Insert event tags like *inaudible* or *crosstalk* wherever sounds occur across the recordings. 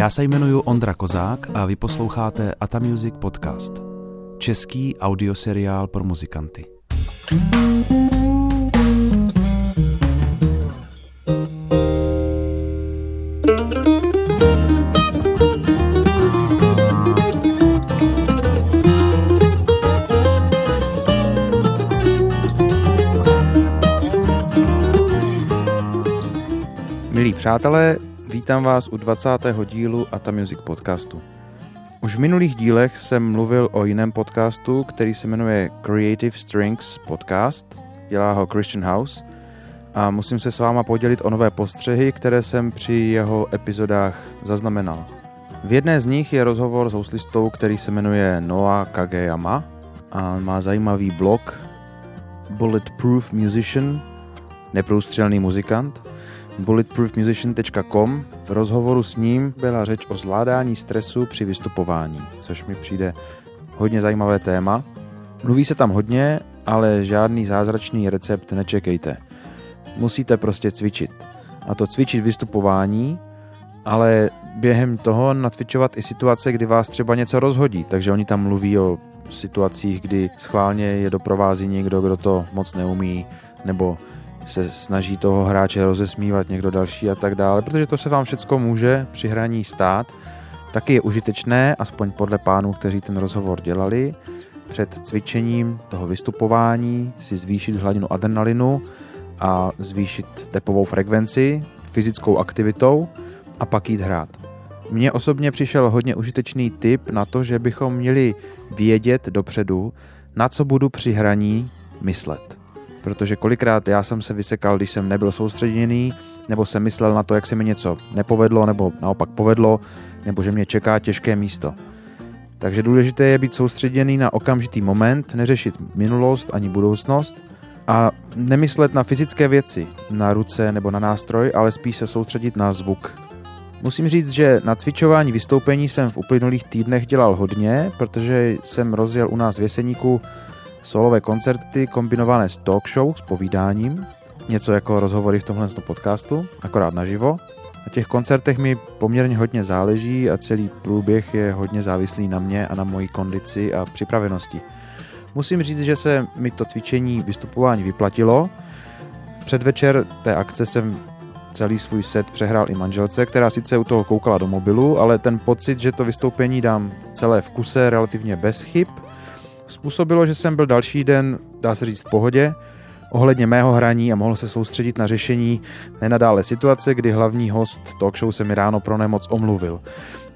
Já se jmenuji Ondra Kozák a vy posloucháte Ata Music Podcast. Český audioseriál pro muzikanty. Milí přátelé, vítám vás u 20. dílu Ata Music podcastu. Už v minulých dílech jsem mluvil o jiném podcastu, který se jmenuje Creative Strings Podcast, dělá ho Christian House a musím se s váma podělit o nové postřehy, které jsem při jeho epizodách zaznamenal. V jedné z nich je rozhovor s houslistou, který se jmenuje Noah Kageyama a má zajímavý blog Bulletproof Musician, neprůstřelný muzikant, bulletproofmusician.com. V rozhovoru s ním byla řeč o zvládání stresu při vystupování, což mi přijde hodně zajímavé téma. Mluví se tam hodně, ale žádný zázračný recept nečekejte. Musíte prostě cvičit. A to cvičit vystupování, ale během toho nacvičovat i situace, kdy vás třeba něco rozhodí. Takže oni tam mluví o situacích, kdy schválně je doprovází někdo, kdo to moc neumí, nebo se snaží toho hráče rozesmívat někdo další a tak dále, protože to se vám všechno může při hraní stát. Taky je užitečné, aspoň podle pánů, kteří ten rozhovor dělali, před cvičením toho vystupování si zvýšit hladinu adrenalinu a zvýšit tepovou frekvenci fyzickou aktivitou a pak jít hrát. Mně osobně přišel hodně užitečný tip na to, že bychom měli vědět dopředu, na co budu při hraní myslet protože kolikrát já jsem se vysekal, když jsem nebyl soustředěný, nebo jsem myslel na to, jak se mi něco nepovedlo, nebo naopak povedlo, nebo že mě čeká těžké místo. Takže důležité je být soustředěný na okamžitý moment, neřešit minulost ani budoucnost a nemyslet na fyzické věci, na ruce nebo na nástroj, ale spíš se soustředit na zvuk. Musím říct, že na cvičování vystoupení jsem v uplynulých týdnech dělal hodně, protože jsem rozjel u nás v Jeseníku solové koncerty kombinované s talk show, s povídáním, něco jako rozhovory v tomhle podcastu, akorát naživo. Na těch koncertech mi poměrně hodně záleží a celý průběh je hodně závislý na mě a na mojí kondici a připravenosti. Musím říct, že se mi to cvičení vystupování vyplatilo. V předvečer té akce jsem celý svůj set přehrál i manželce, která sice u toho koukala do mobilu, ale ten pocit, že to vystoupení dám celé v kuse relativně bez chyb – způsobilo, že jsem byl další den, dá se říct, v pohodě, ohledně mého hraní a mohl se soustředit na řešení nenadále situace, kdy hlavní host talk show se mi ráno pro nemoc omluvil.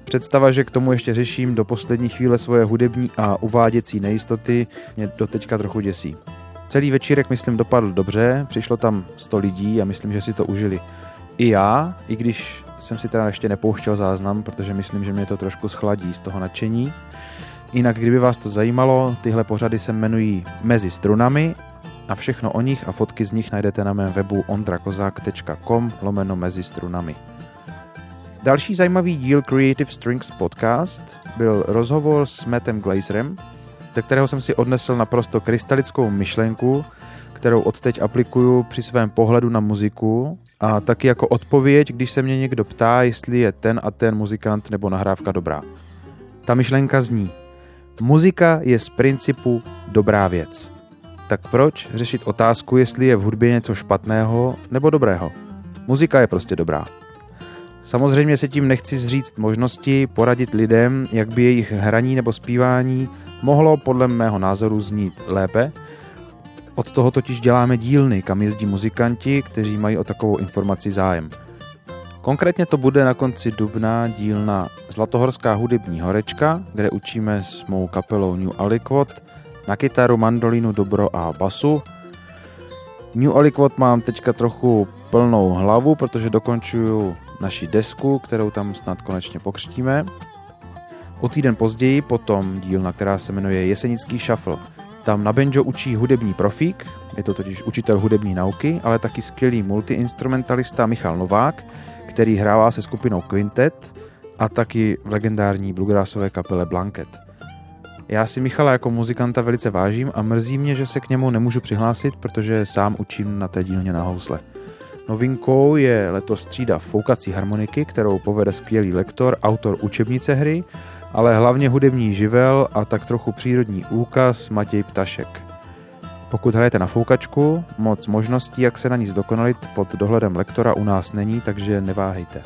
Představa, že k tomu ještě řeším do poslední chvíle svoje hudební a uváděcí nejistoty, mě doteďka trochu děsí. Celý večírek, myslím, dopadl dobře, přišlo tam 100 lidí a myslím, že si to užili. I já, i když jsem si teda ještě nepouštěl záznam, protože myslím, že mě to trošku schladí z toho nadšení. Jinak, kdyby vás to zajímalo, tyhle pořady se jmenují Mezi strunami a všechno o nich a fotky z nich najdete na mém webu ondrakozák.com lomeno mezi strunami. Další zajímavý díl Creative Strings Podcast byl rozhovor s Mattem Glazerem, ze kterého jsem si odnesl naprosto krystalickou myšlenku, kterou odteď aplikuju při svém pohledu na muziku a taky jako odpověď, když se mě někdo ptá, jestli je ten a ten muzikant nebo nahrávka dobrá. Ta myšlenka zní – Muzika je z principu dobrá věc. Tak proč řešit otázku, jestli je v hudbě něco špatného nebo dobrého? Muzika je prostě dobrá. Samozřejmě se tím nechci zříct možnosti poradit lidem, jak by jejich hraní nebo zpívání mohlo podle mého názoru znít lépe. Od toho totiž děláme dílny, kam jezdí muzikanti, kteří mají o takovou informaci zájem – Konkrétně to bude na konci dubna dílna Zlatohorská hudební horečka, kde učíme s mou kapelou New Aliquot na kytaru, mandolínu, dobro a basu. New Aliquot mám teďka trochu plnou hlavu, protože dokončuju naši desku, kterou tam snad konečně pokřtíme. O týden později potom dílna, která se jmenuje Jesenický shuffle. Tam na banjo učí hudební profík, je to totiž učitel hudební nauky, ale taky skvělý multiinstrumentalista Michal Novák, který hrává se skupinou Quintet a taky v legendární bluegrassové kapele Blanket. Já si Michala jako muzikanta velice vážím a mrzí mě, že se k němu nemůžu přihlásit, protože sám učím na té dílně na housle. Novinkou je letos střída foukací harmoniky, kterou povede skvělý lektor, autor učebnice hry, ale hlavně hudební živel a tak trochu přírodní úkaz Matěj Ptašek. Pokud hrajete na foukačku, moc možností, jak se na ní zdokonalit pod dohledem lektora u nás není, takže neváhejte.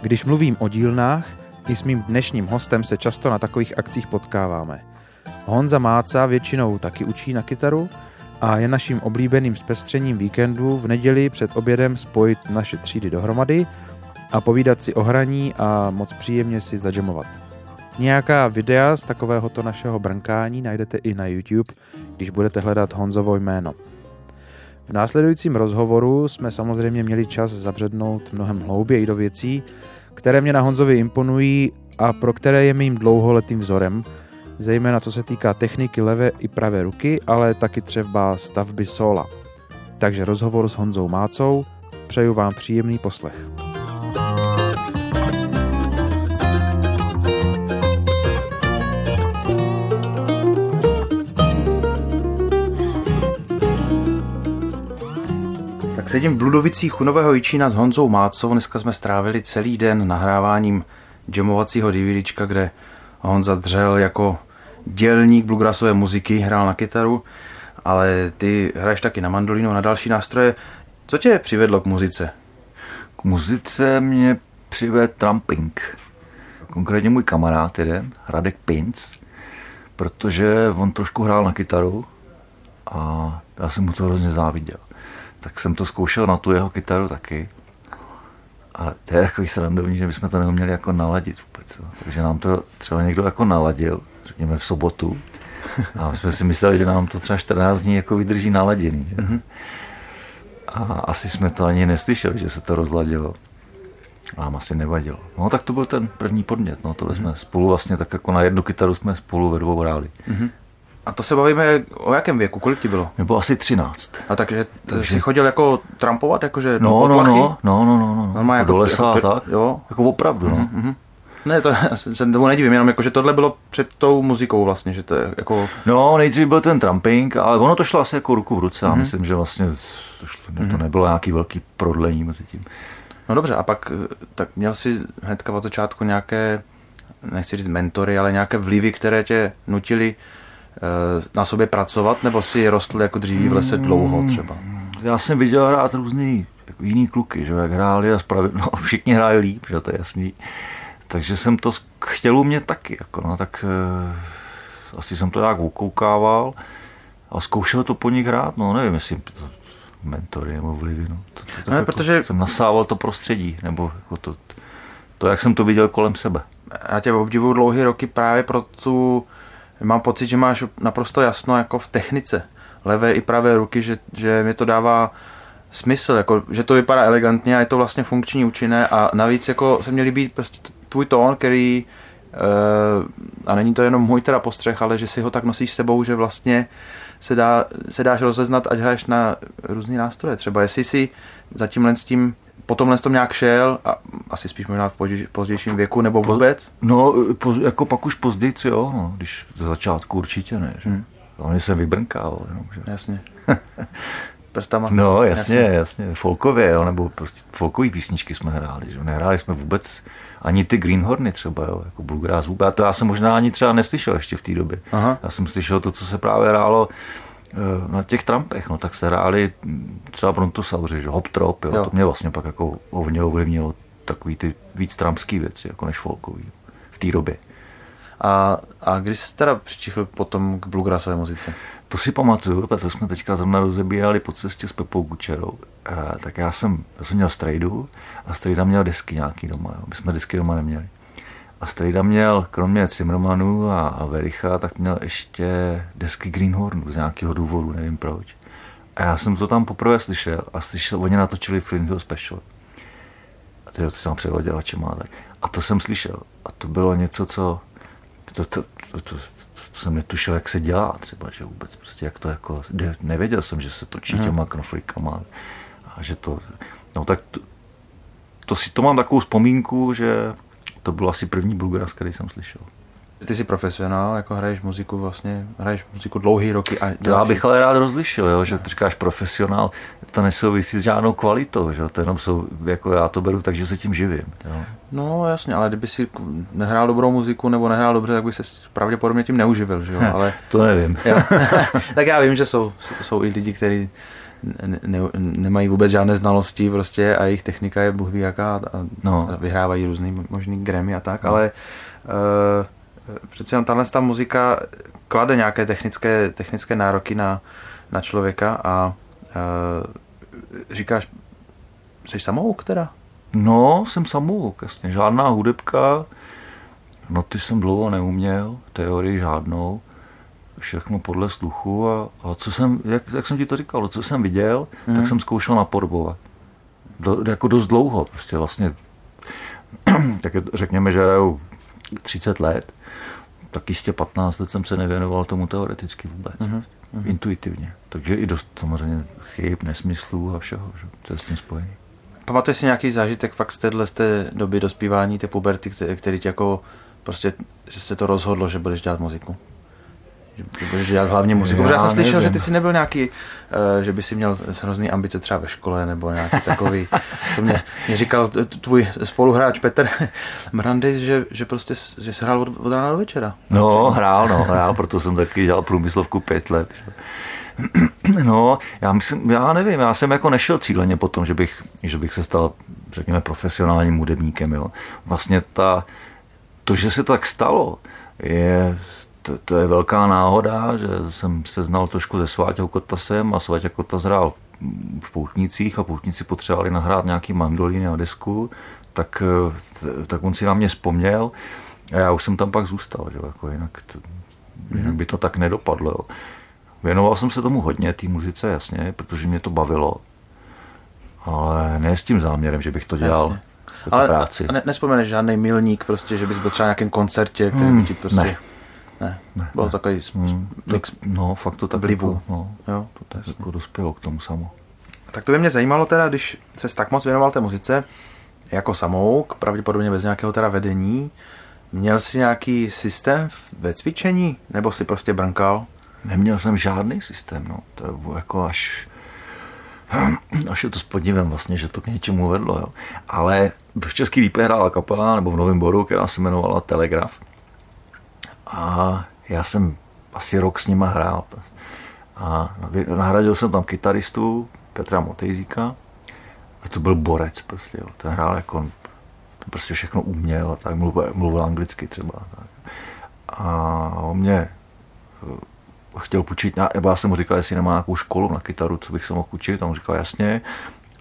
Když mluvím o dílnách, i s mým dnešním hostem se často na takových akcích potkáváme. Honza Máca většinou taky učí na kytaru a je naším oblíbeným zpestřením víkendu v neděli před obědem spojit naše třídy dohromady a povídat si o hraní a moc příjemně si zažemovat. Nějaká videa z takovéhoto našeho brankání najdete i na YouTube, když budete hledat Honzovo jméno. V následujícím rozhovoru jsme samozřejmě měli čas zabřednout mnohem hlouběji do věcí, které mě na Honzovi imponují a pro které je mým dlouholetým vzorem, zejména co se týká techniky levé i pravé ruky, ale taky třeba stavby sola. Takže rozhovor s Honzou Mácou, přeju vám příjemný poslech. Sedím v Bludovicích u Nového Jičína s Honzou Mácou. Dneska jsme strávili celý den nahráváním jamovacího DVDčka, kde Honza dřel jako dělník bluegrassové muziky, hrál na kytaru, ale ty hraješ taky na mandolinu, na další nástroje. Co tě přivedlo k muzice? K muzice mě přivedl trumping. Konkrétně můj kamarád jeden, Radek Pinc, protože on trošku hrál na kytaru a já jsem mu to hrozně záviděl. Tak jsem to zkoušel na tu jeho kytaru taky. A to je takový srandovní, že bychom to neuměli jako naladit vůbec. Takže nám to třeba někdo jako naladil řekněme v sobotu. A my jsme si mysleli, že nám to třeba 14 dní jako vydrží naladěný. Že? Mm-hmm. A asi jsme to ani neslyšeli, že se to rozladilo. Nám asi nevadilo. No tak to byl ten první podnět. No, tohle mm-hmm. jsme spolu vlastně tak jako na jednu kytaru jsme spolu ve dvou hráli. Mm-hmm. A to se bavíme o jakém věku? Kolik ti bylo? Nebo asi 13. A takže, takže... jsi chodil jako trampovat? Jakože no, no, no, no, no, no, no, no. jako, do lesa jako, tak. Jo. Jako opravdu, mm-hmm. no. Mhm. Ne, to *laughs* se tomu nedivím, jenom jako, že tohle bylo před tou muzikou vlastně, že to je jako... No, nejdřív byl ten tramping, ale ono to šlo asi jako ruku v ruce mm-hmm. a mhm. myslím, že vlastně to, šlo, mm-hmm. to nebylo nějaký velký prodlení mezi tím. No dobře, a pak tak měl jsi hnedka od začátku nějaké, nechci říct mentory, ale nějaké vlivy, které tě nutili uh, na sobě pracovat, nebo si rostl jako dříví v lese dlouho třeba? Já jsem viděl hrát různý jako jiný kluky, že jak hráli a spravedl... no, *laughs* všichni hráli líp, že to je jasný. Takže jsem to chtěl umět taky, jako no, tak e, asi jsem to nějak ukoukával a zkoušel to po nich hrát, no nevím, jestli to, mentory nebo vlivy, no. To, to, to, no, jako, protože... Jsem nasával to prostředí, nebo jako to, to, jak jsem to viděl kolem sebe. Já tě obdivuju dlouhé roky právě pro tu, mám pocit, že máš naprosto jasno jako v technice, levé i pravé ruky, že, že mi to dává smysl, jako, že to vypadá elegantně a je to vlastně funkční, účinné a navíc jako se měl být prostě tvůj tón, který uh, a není to jenom můj teda postřeh, ale že si ho tak nosíš sebou, že vlastně se, dá, se dáš rozeznat, ať hraješ na různý nástroje. Třeba jestli si za tímhle s tím po tomhle tom nějak šel, a asi spíš možná v pozdějším věku, nebo vůbec? No, po, jako pak už později, jo, no, když za začátku určitě ne, že? Hmm. Hlavně jsem vybrnkával, jenom, že? Jasně. *laughs* Prstama. No, jasně, jasně, jasně. folkově, jo, nebo prostě folkový písničky jsme hráli, že? Nehráli jsme vůbec ani ty Greenhorny třeba, jo, jako bluegrass vůbec. A to já jsem možná ani třeba neslyšel ještě v té době. Aha. Já jsem slyšel to, co se právě hrálo na těch trampech, no tak se hráli třeba Brontosauři, že hop trop, jo, jo. to mě vlastně pak jako hodně ovlivnilo takový ty víc trampský věci, jako než folkový v té době. A, a když jsi teda přičichl potom k bluegrassové muzice? To si pamatuju, protože jsme teďka zrovna rozebírali po cestě s Pepou Kučerou. E, tak já jsem, já jsem měl strejdu a strejda měl desky nějaký doma. Jo. My jsme desky doma neměli. A strejda měl, kromě Cimrmanu a, a Vericha, tak měl ještě desky Greenhornu z nějakého důvodu, nevím proč. A já jsem to tam poprvé slyšel a slyšel, oni natočili Flint Hill Special. A to jsem převaděvačema. Tak. A to jsem slyšel. A to bylo něco, co to, to, to, to, to jsem netušil, jak se dělá třeba, že vůbec prostě jak to jako, nevěděl jsem, že se točí hmm. těma knoflikama a že to, no tak to, to si to mám takovou vzpomínku, že to byl asi první bluegrass, který jsem slyšel. Ty jsi profesionál, jako hraješ muziku vlastně, hraješ muziku dlouhý roky a Já bych ale rád rozlišil, jo, že říkáš profesionál, to nesouvisí s žádnou kvalitou, že? to jenom jsou, jako já to beru tak, že se tím živím. Jo. No jasně, ale kdyby si nehrál dobrou muziku nebo nehrál dobře, tak by se pravděpodobně tím neuživil, že jo? Ale, to nevím. Já, *laughs* *laughs* tak já vím, že jsou, jsou i lidi, kteří ne, ne, nemají vůbec žádné znalosti prostě a jejich technika je bůh ví jaká a, no. a vyhrávají různý možný Grammy a tak, no. ale uh, přece jen tahle ta muzika klade nějaké technické, technické nároky na, na člověka a uh, říkáš, jsi samouk teda? No, jsem samouk, jasně, žádná hudebka, no ty jsem dlouho neuměl, teorii žádnou, všechno podle sluchu a, a co jsem, jak, jak jsem ti to říkal, co jsem viděl, mm. tak jsem zkoušel napodobovat. Do, jako dost dlouho, prostě vlastně, *clears throat* tak řekněme, že hraju 30 let, tak jistě 15 let jsem se nevěnoval tomu teoreticky vůbec. Mm-hmm. Intuitivně. Takže i dost samozřejmě chyb, nesmyslů a všeho, že, co je s tím spojený. Pamatuješ si nějaký zážitek fakt z téhle z té doby dospívání, té puberty, který tě jako prostě, že se to rozhodlo, že budeš dělat muziku? Že budeš dělat hlavně muziku. Já, já jsem slyšel, nevím. že ty jsi nebyl nějaký, uh, že by si měl hrozný ambice třeba ve škole nebo nějaký takový. to mě, mě říkal tvůj spoluhráč Petr Mrandis, že, že prostě že jsi hrál od, od rána do večera. No, hrál, no, hrál, proto jsem taky dělal průmyslovku pět let. No, já myslím, já nevím, já jsem jako nešel cíleně po tom, že bych, že bych se stal, řekněme, profesionálním hudebníkem, jo. Vlastně ta, to, že se tak stalo, je to, to je velká náhoda, že jsem se znal trošku se Sváťou Kotasem a Sváťa Kotas hrál v Poutnicích a Poutníci potřebovali nahrát nějaký mandolíny na disku, tak, tak on si na mě vzpomněl a já už jsem tam pak zůstal, že jako jinak, to, jinak by to tak nedopadlo. Jo. Věnoval jsem se tomu hodně, té muzice, jasně, protože mě to bavilo, ale ne s tím záměrem, že bych to dělal. Jasně. Ale práci. Ne, nespomeneš žádný milník, prostě, že bys byl třeba na nějakém koncertě, který hmm, by ti prostě... Ne. Ne, ne bylo ne. takový hmm, mix No, fakt to tak vlivu. Jako, no, jo, to tak jako dospělo k tomu samo. Tak to by mě zajímalo teda, když se tak moc věnoval té muzice, jako samouk, pravděpodobně bez nějakého teda vedení, měl jsi nějaký systém ve cvičení, nebo si prostě brnkal? Neměl jsem žádný systém, no. To je jako až *clears throat* až je to s podívem vlastně, že to k něčemu vedlo, jo. Ale v Český lípě hrála kapela, nebo v Novém Boru, která se jmenovala Telegraf. A já jsem asi rok s nima hrál. A nahradil jsem tam kytaristu Petra Motejzíka. A to byl borec prostě, jo. Ten hrál jako, prostě všechno uměl a tak, mluvil, mluvil anglicky třeba. Tak. A on mě eh, chtěl půjčit, já jsem mu říkal, jestli nemá nějakou školu na kytaru, co bych se mohl učit, a on říkal, jasně,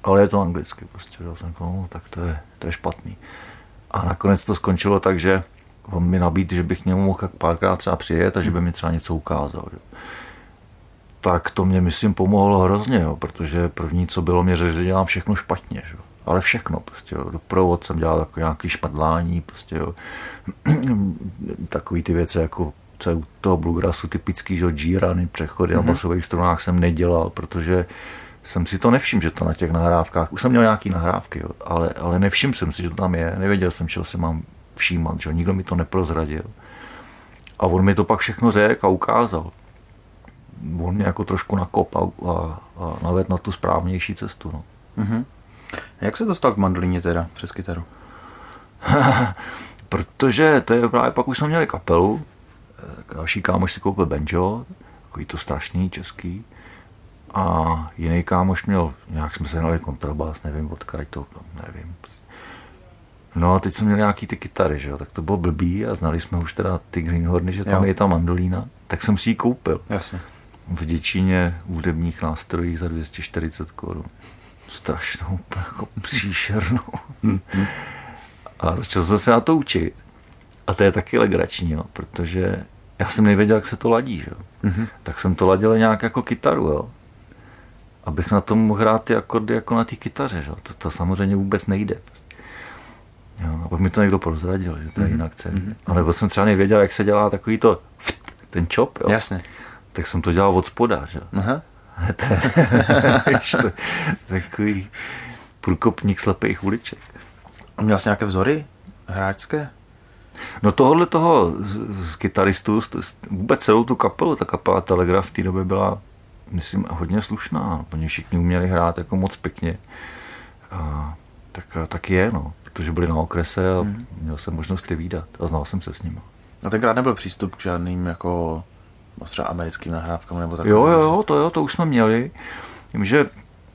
ale je to anglicky. Prostě, já jsem říkal, no, tak to je, to je špatný. A nakonec to skončilo tak, že on mi nabít, že bych němu mohl párkrát třeba přijet a že by mi třeba něco ukázal. Že? Tak to mě, myslím, pomohlo hrozně, jo, protože první, co bylo, mě že dělám všechno špatně. Že? Ale všechno, prostě, jo. doprovod jsem dělal jako nějaký špadlání, prostě, jo. *clears throat* takový ty věci, jako co je u toho bluegrassu typický, že džírany, přechody mm-hmm. na basových strunách jsem nedělal, protože jsem si to nevšiml, že to na těch nahrávkách, už jsem měl nějaký nahrávky, jo, ale, ale nevšiml jsem si, že to tam je, nevěděl jsem, čeho se mám všímat, že nikdo mi to neprozradil. A on mi to pak všechno řekl a ukázal. On mě jako trošku nakop a, a, a naved na tu správnější cestu. No. Mm-hmm. Jak se dostal k mandolíně teda přes kytaru? *laughs* Protože to je právě pak už jsme měli kapelu, další kámoš si koupil banjo, takový to strašný český, a jiný kámoš měl, nějak jsme se hnali kontrabás, nevím odkud to, nevím, No a teď jsme měli nějaký ty kytary, že jo, tak to bylo blbý a znali jsme už teda ty Greenhorny, že tam jo. je ta mandolína, tak jsem si ji koupil. Jasně. V Děčíně údebních nástrojích za 240 korun. Strašnou, jako příšernou. *laughs* a začal jsem se na to učit. A to je taky legrační, jo, protože já jsem nevěděl, jak se to ladí, že jo. Mm-hmm. Tak jsem to ladil nějak jako kytaru, jo. Abych na tom mohl hrát ty akordy jako na té kytaře, že jo. To, to samozřejmě vůbec nejde. Jo, a pak mi to někdo prozradil, že to je mm-hmm. jinak. Mm-hmm. A nebo jsem třeba nevěděl, jak se dělá takový to, ten čop, jo. Jasně. Tak jsem to dělal od spoda, že? Aha. *laughs* to, takový průkopník slepých uliček. A měl jsi nějaké vzory hráčské? No tohohle toho kytaristu, vůbec celou tu kapelu, ta kapela Telegraf v té době byla, myslím, hodně slušná. Oni všichni uměli hrát jako moc pěkně. A, tak, tak je, no, protože byli na okrese a hmm. měl jsem možnost je výdat a znal jsem se s nimi. A tenkrát nebyl přístup k žádným jako třeba americkým nahrávkám nebo takovým? Jo, jo, jo, to jo, to už jsme měli. Vím, že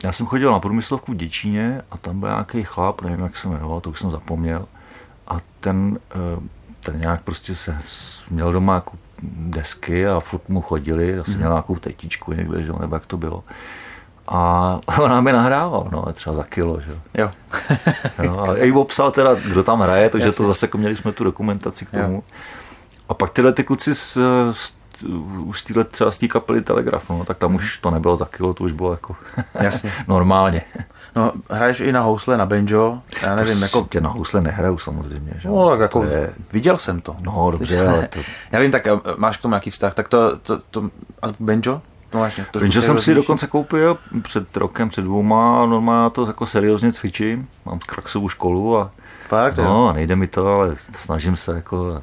já jsem chodil na průmyslovku v Děčíně a tam byl nějaký chlap, nevím, jak se jmenoval, to už jsem zapomněl. A ten, eh, ten nějak prostě se měl doma jako desky a furt mu chodili, asi mm. měl nějakou tetičku někde, že, nebo jak to bylo. A *laughs* ona mi nahrával, no, třeba za kilo, že jo. jo a i obsal teda, kdo tam hraje, takže Jasně. to zase jako měli jsme tu dokumentaci k tomu. Jo. A pak tyhle ty kluci z, z už z téhle třeba z té kapely Telegraf, no, tak tam už to nebylo za kilo, to už bylo jako *laughs* Jasně. normálně. No, hraješ i na housle, na banjo, já nevím, to jako... Tě na housle nehraju samozřejmě, že? No, tak jako to je... viděl jsem to. No, dobře, *laughs* ale to... já vím, tak eh, máš k tomu nějaký vztah, tak to, to, to a banjo? No, vlastně, to, banjo jsem si dokonce koupil před rokem, před dvouma, normálně to jako seriózně cvičím, mám kraxovou školu a Fakt, no, jo? nejde mi to, ale snažím se jako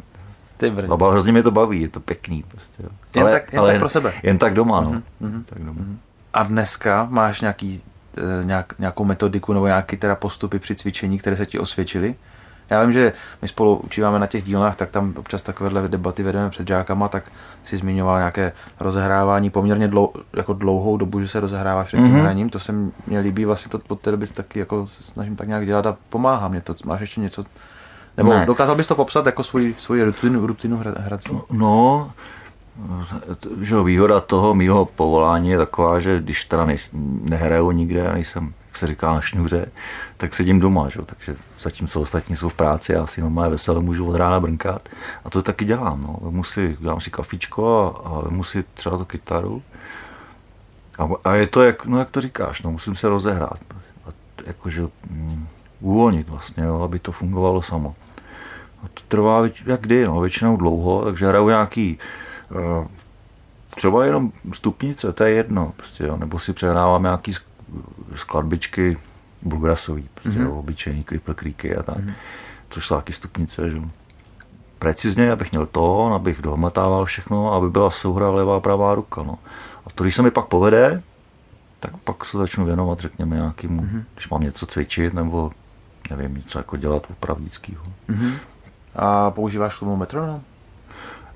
ty A hrozně mě to baví, je to pěkný. Prostě, jo. Jen ale, tak, jen ale tak pro sebe. Jen tak doma, no. Mm-hmm. Tak doma. Mm-hmm. A dneska máš nějaký, eh, nějak, nějakou metodiku nebo nějaké teda postupy při cvičení, které se ti osvědčily? Já vím, že my spolu učíváme na těch dílnách, tak tam občas takovéhle debaty vedeme před žákama, tak si zmiňoval nějaké rozehrávání poměrně dlou, jako dlouhou dobu, že se rozehráváš před tím mm-hmm. hraním. To se mě líbí, vlastně to od té doby taky jako snažím tak nějak dělat a pomáhá mě to. Máš ještě něco, nebo ne. dokázal bys to popsat jako svůj, svůj rutinu, rutinu hrací? No, že výhoda toho mýho povolání je taková, že když teda nej, nehraju nikde, já nejsem, jak se říká, na šňůře, tak sedím doma, že? takže zatímco ostatní jsou v práci, já si normálně veselé můžu od rána brnkat a to taky dělám. No. Vemu si, dám si kafičko a, a vemu si třeba tu kytaru a, a je to, jak, no, jak to říkáš, no, musím se rozehrát. A, jakože, mm, uvolnit vlastně, jo, aby to fungovalo samo. A to trvá jak kdy, no, většinou dlouho, takže hraju nějaký uh, třeba jenom stupnice, to je jedno, prostě, jo, nebo si přehrávám nějaký skladbičky bluegrassový, prostě, mm-hmm. obyčejný Cripple Creeky a tak, mm-hmm. což jsou nějaký stupnice, že precizně, abych měl tón, abych dohmatával všechno, aby byla souhra levá pravá ruka. No. A to, když se mi pak povede, tak pak se začnu věnovat, řekněme, nějakému, mm-hmm. když mám něco cvičit, nebo nevím, něco jako dělat upravdického. Mm-hmm. A používáš k tomu metronom?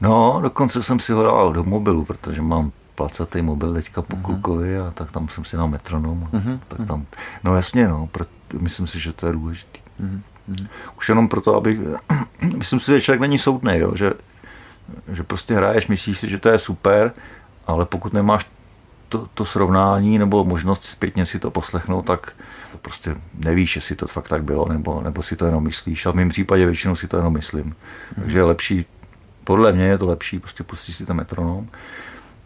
No, dokonce jsem si ho dal do mobilu, protože mám placatý mobil teďka po mm-hmm. klukovi a tak tam jsem si dal metronom. Mm-hmm. Tak tam, no jasně, no, pro, myslím si, že to je důležité. Mm-hmm. Už jenom proto, abych, *clears throat* myslím si, že člověk není soudný, jo, že, že prostě hraješ, myslíš si, že to je super, ale pokud nemáš to, to srovnání nebo možnost zpětně si to poslechnout, tak prostě nevíš, jestli to fakt tak bylo, nebo, nebo si to jenom myslíš. A v mém případě většinou si to jenom myslím. Mm. Takže je lepší, podle mě je to lepší, prostě pustit si ten metronom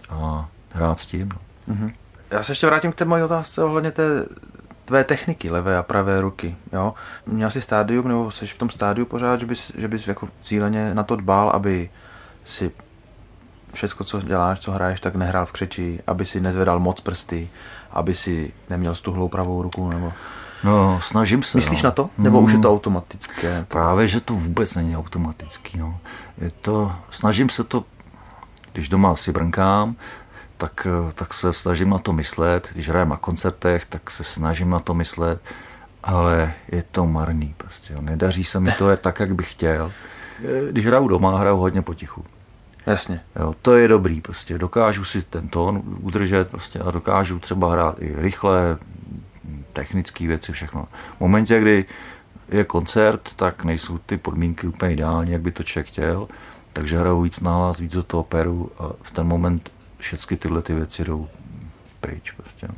a hrát s tím. No. Mm-hmm. Já se ještě vrátím k té mojí otázce ohledně té tvé techniky, levé a pravé ruky. Jo? Měl jsi stádium, nebo jsi v tom stádiu pořád, že bys, že bys jako cíleně na to dbal, aby si všechno, co děláš, co hraješ, tak nehrál v křeči, aby si nezvedal moc prsty, aby si neměl stuhlou pravou ruku, nebo... No, snažím se. Myslíš no. na to? Nebo mm, už je to automatické? Právě, že to vůbec není automatický. No. Je to, snažím se to, když doma si brnkám, tak, tak se snažím na to myslet. Když hrajem na koncertech, tak se snažím na to myslet, ale je to marný. Prostě, jo. Nedaří se mi to je tak, jak bych chtěl. Když hraju doma, hraju hodně potichu. Jasně. Jo, to je dobrý, prostě dokážu si ten tón udržet prostě a dokážu třeba hrát i rychle, technické věci, všechno. V momentě, kdy je koncert, tak nejsou ty podmínky úplně ideální, jak by to člověk chtěl, takže hraju víc nahlas, víc do toho operu a v ten moment všechny tyhle ty věci jdou pryč. Prostě, no.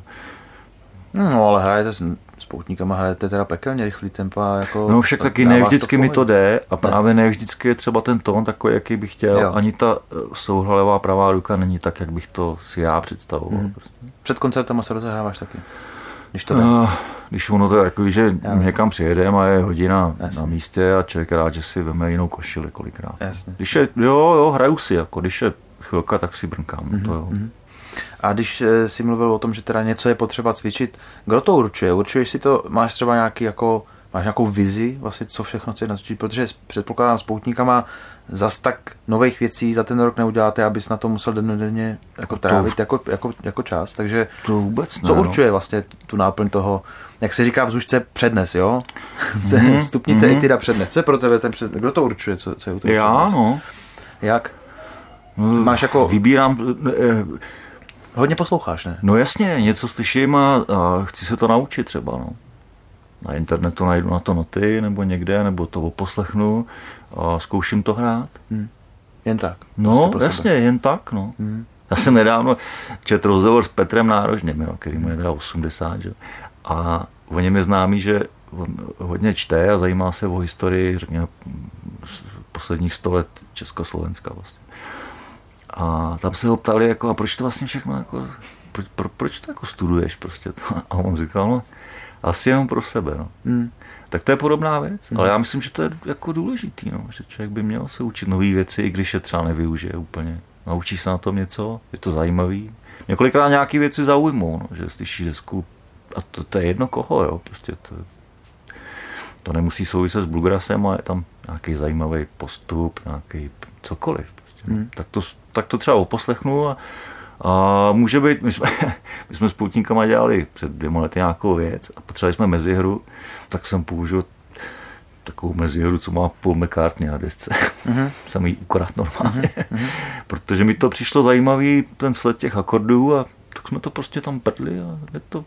No, ale hrajete s, s poutníkama, hrajete teda pekelně rychlý tempa. Jako, no však taky ne vždycky to mi to jde a právě ne vždycky je třeba ten tón takový, jaký bych chtěl. Jo. Ani ta eh, souhlalevá pravá ruka není tak, jak bych to si já představoval. Mm. Prostě. Před koncertem se rozehráváš taky? Když, to uh, když ono to je takový, že Já. někam přijedeme a je hodina Jasně. na místě a člověk rád, že si veme jinou košili kolikrát. Jasně. Když je, jo, jo, hraju si, jako když je chvilka, tak si brnkám. Mm-hmm. To jo. Mm-hmm. A když eh, si mluvil o tom, že teda něco je potřeba cvičit, kdo to určuje? Určuješ si to, máš třeba nějaký jako máš nějakou vizi, vlastně co všechno chceš natočit, protože předpokládám s poutníkama zas tak nových věcí za ten rok neuděláte, abys na to musel dennodenně jako trávit to, jako, jako, jako čas, takže to vůbec ne, co určuje no. vlastně tu náplň toho, jak se říká v zušce přednes, jo? *laughs* Mm-hmm. Stupnice mm-hmm. etyda přednes. Co je pro tebe ten přednes? Kdo to určuje? Co, co je to Já, přednes? no. Jak? No, Máš jako... Vybírám... Eh, Hodně posloucháš, ne? No jasně, něco slyším a, a chci se to naučit třeba, no. Na internetu najdu na to noty, nebo někde, nebo to oposlechnu a zkouším to hrát. Hmm. Jen tak? No, prostě jasně, jen tak, no. Hmm. Já jsem nedávno četl rozhovor s Petrem Nárožným, jo, který mu je teda 80, že? a o něm je známý, že hodně čte a zajímá se o historii, řekněme, posledních sto let Československa vlastně. A tam se ho ptali, jako, a proč to vlastně všechno, jako, pro, pro, proč to jako studuješ prostě to? *laughs* A on říkal, no, asi jenom pro sebe, no. Hmm. Tak to je podobná věc, hmm. ale já myslím, že to je jako důležitý, no, že člověk by měl se učit nové věci, i když je třeba nevyužije úplně. Naučí se na tom něco, je to zajímavý. Několikrát nějaké věci zaujmou, no, že slyšíš hezku, a to, to je jedno koho, jo, prostě to, to nemusí souviset s bluegrassem, ale je tam nějaký zajímavý postup, nějaký cokoliv. Prostě. Hmm. Tak, to, tak to třeba oposlechnu a, a může být, my jsme, *laughs* my jsme s Poutníkama dělali před dvěma lety nějakou věc a potřebovali jsme mezihru, tak jsem použil takovou mezihru, co má Paul McCartney na desce. Mm-hmm. *laughs* jsem ji normálně. Mm-hmm. Protože mi to přišlo zajímavý, ten sled těch akordů a tak jsme to prostě tam prdli a je to,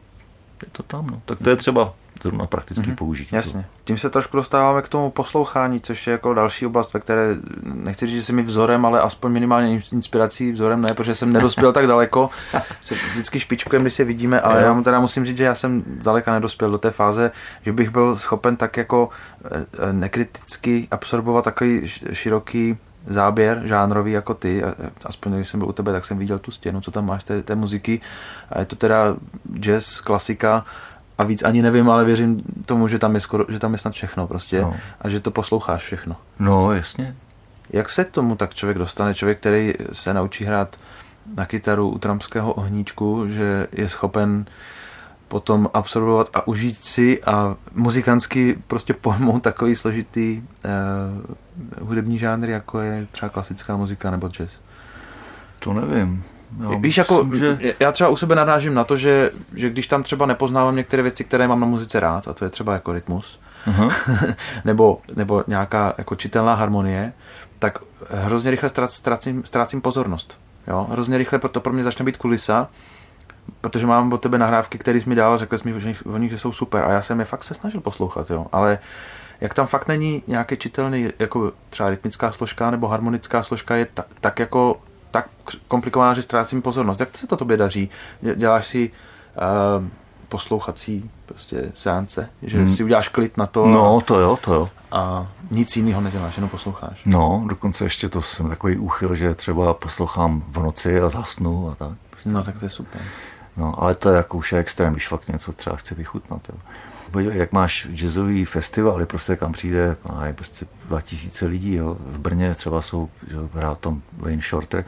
je to tam. No. Tak to je třeba zrovna praktický mm-hmm. použití. Jasně. Tím se trošku dostáváme k tomu poslouchání, což je jako další oblast, ve které nechci říct, že jsem mi vzorem, ale aspoň minimálně inspirací vzorem ne, protože jsem nedospěl tak daleko. *laughs* Se vždycky špičkujem, když se vidíme, ale jo. já mu teda musím říct, že já jsem daleka nedospěl do té fáze, že bych byl schopen tak jako eh, eh, nekriticky absorbovat takový široký záběr žánrový jako ty, aspoň když jsem byl u tebe, tak jsem viděl tu stěnu, co tam máš té, té muziky a je to teda jazz, klasika, a víc ani nevím, ale věřím tomu, že tam je, skoro, že tam je snad všechno prostě no. a že to posloucháš všechno. No, jasně. Jak se tomu tak člověk dostane? Člověk, který se naučí hrát na kytaru u tramského ohníčku, že je schopen potom absorbovat a užít si a muzikantsky prostě pojmout takový složitý eh, hudební žánr, jako je třeba klasická muzika nebo jazz. To nevím. No, Víš, jako, že... já třeba u sebe narážím na to, že, že když tam třeba nepoznávám některé věci, které mám na muzice rád, a to je třeba jako rytmus, uh-huh. *laughs* nebo, nebo nějaká jako čitelná harmonie, tak hrozně rychle ztrácím, ztrácím pozornost. Jo? Hrozně rychle proto pro mě začne být kulisa, protože mám od tebe nahrávky, které jsi mi dal, řekl jsi mi že o nich, že jsou super a já jsem je fakt se snažil poslouchat, jo? ale jak tam fakt není nějaký čitelný, jako třeba rytmická složka nebo harmonická složka je ta, tak jako tak komplikovaná, že ztrácím pozornost. Jak se to tobě daří? Děláš si uh, poslouchací prostě seance, že hmm. si uděláš klid na to. No, to jo, to jo. A nic jiného neděláš, jenom posloucháš. No, dokonce ještě to jsem takový úchyl, že třeba poslouchám v noci a zasnu a tak. No, tak to je super. No, ale to je jako už je extrém, když fakt něco třeba chci vychutnat. Jo. Podívej, jak máš jazzový festival, prostě kam přijde a je prostě 2000 lidí, jo. v Brně třeba jsou, že hrál tam Wayne Shorter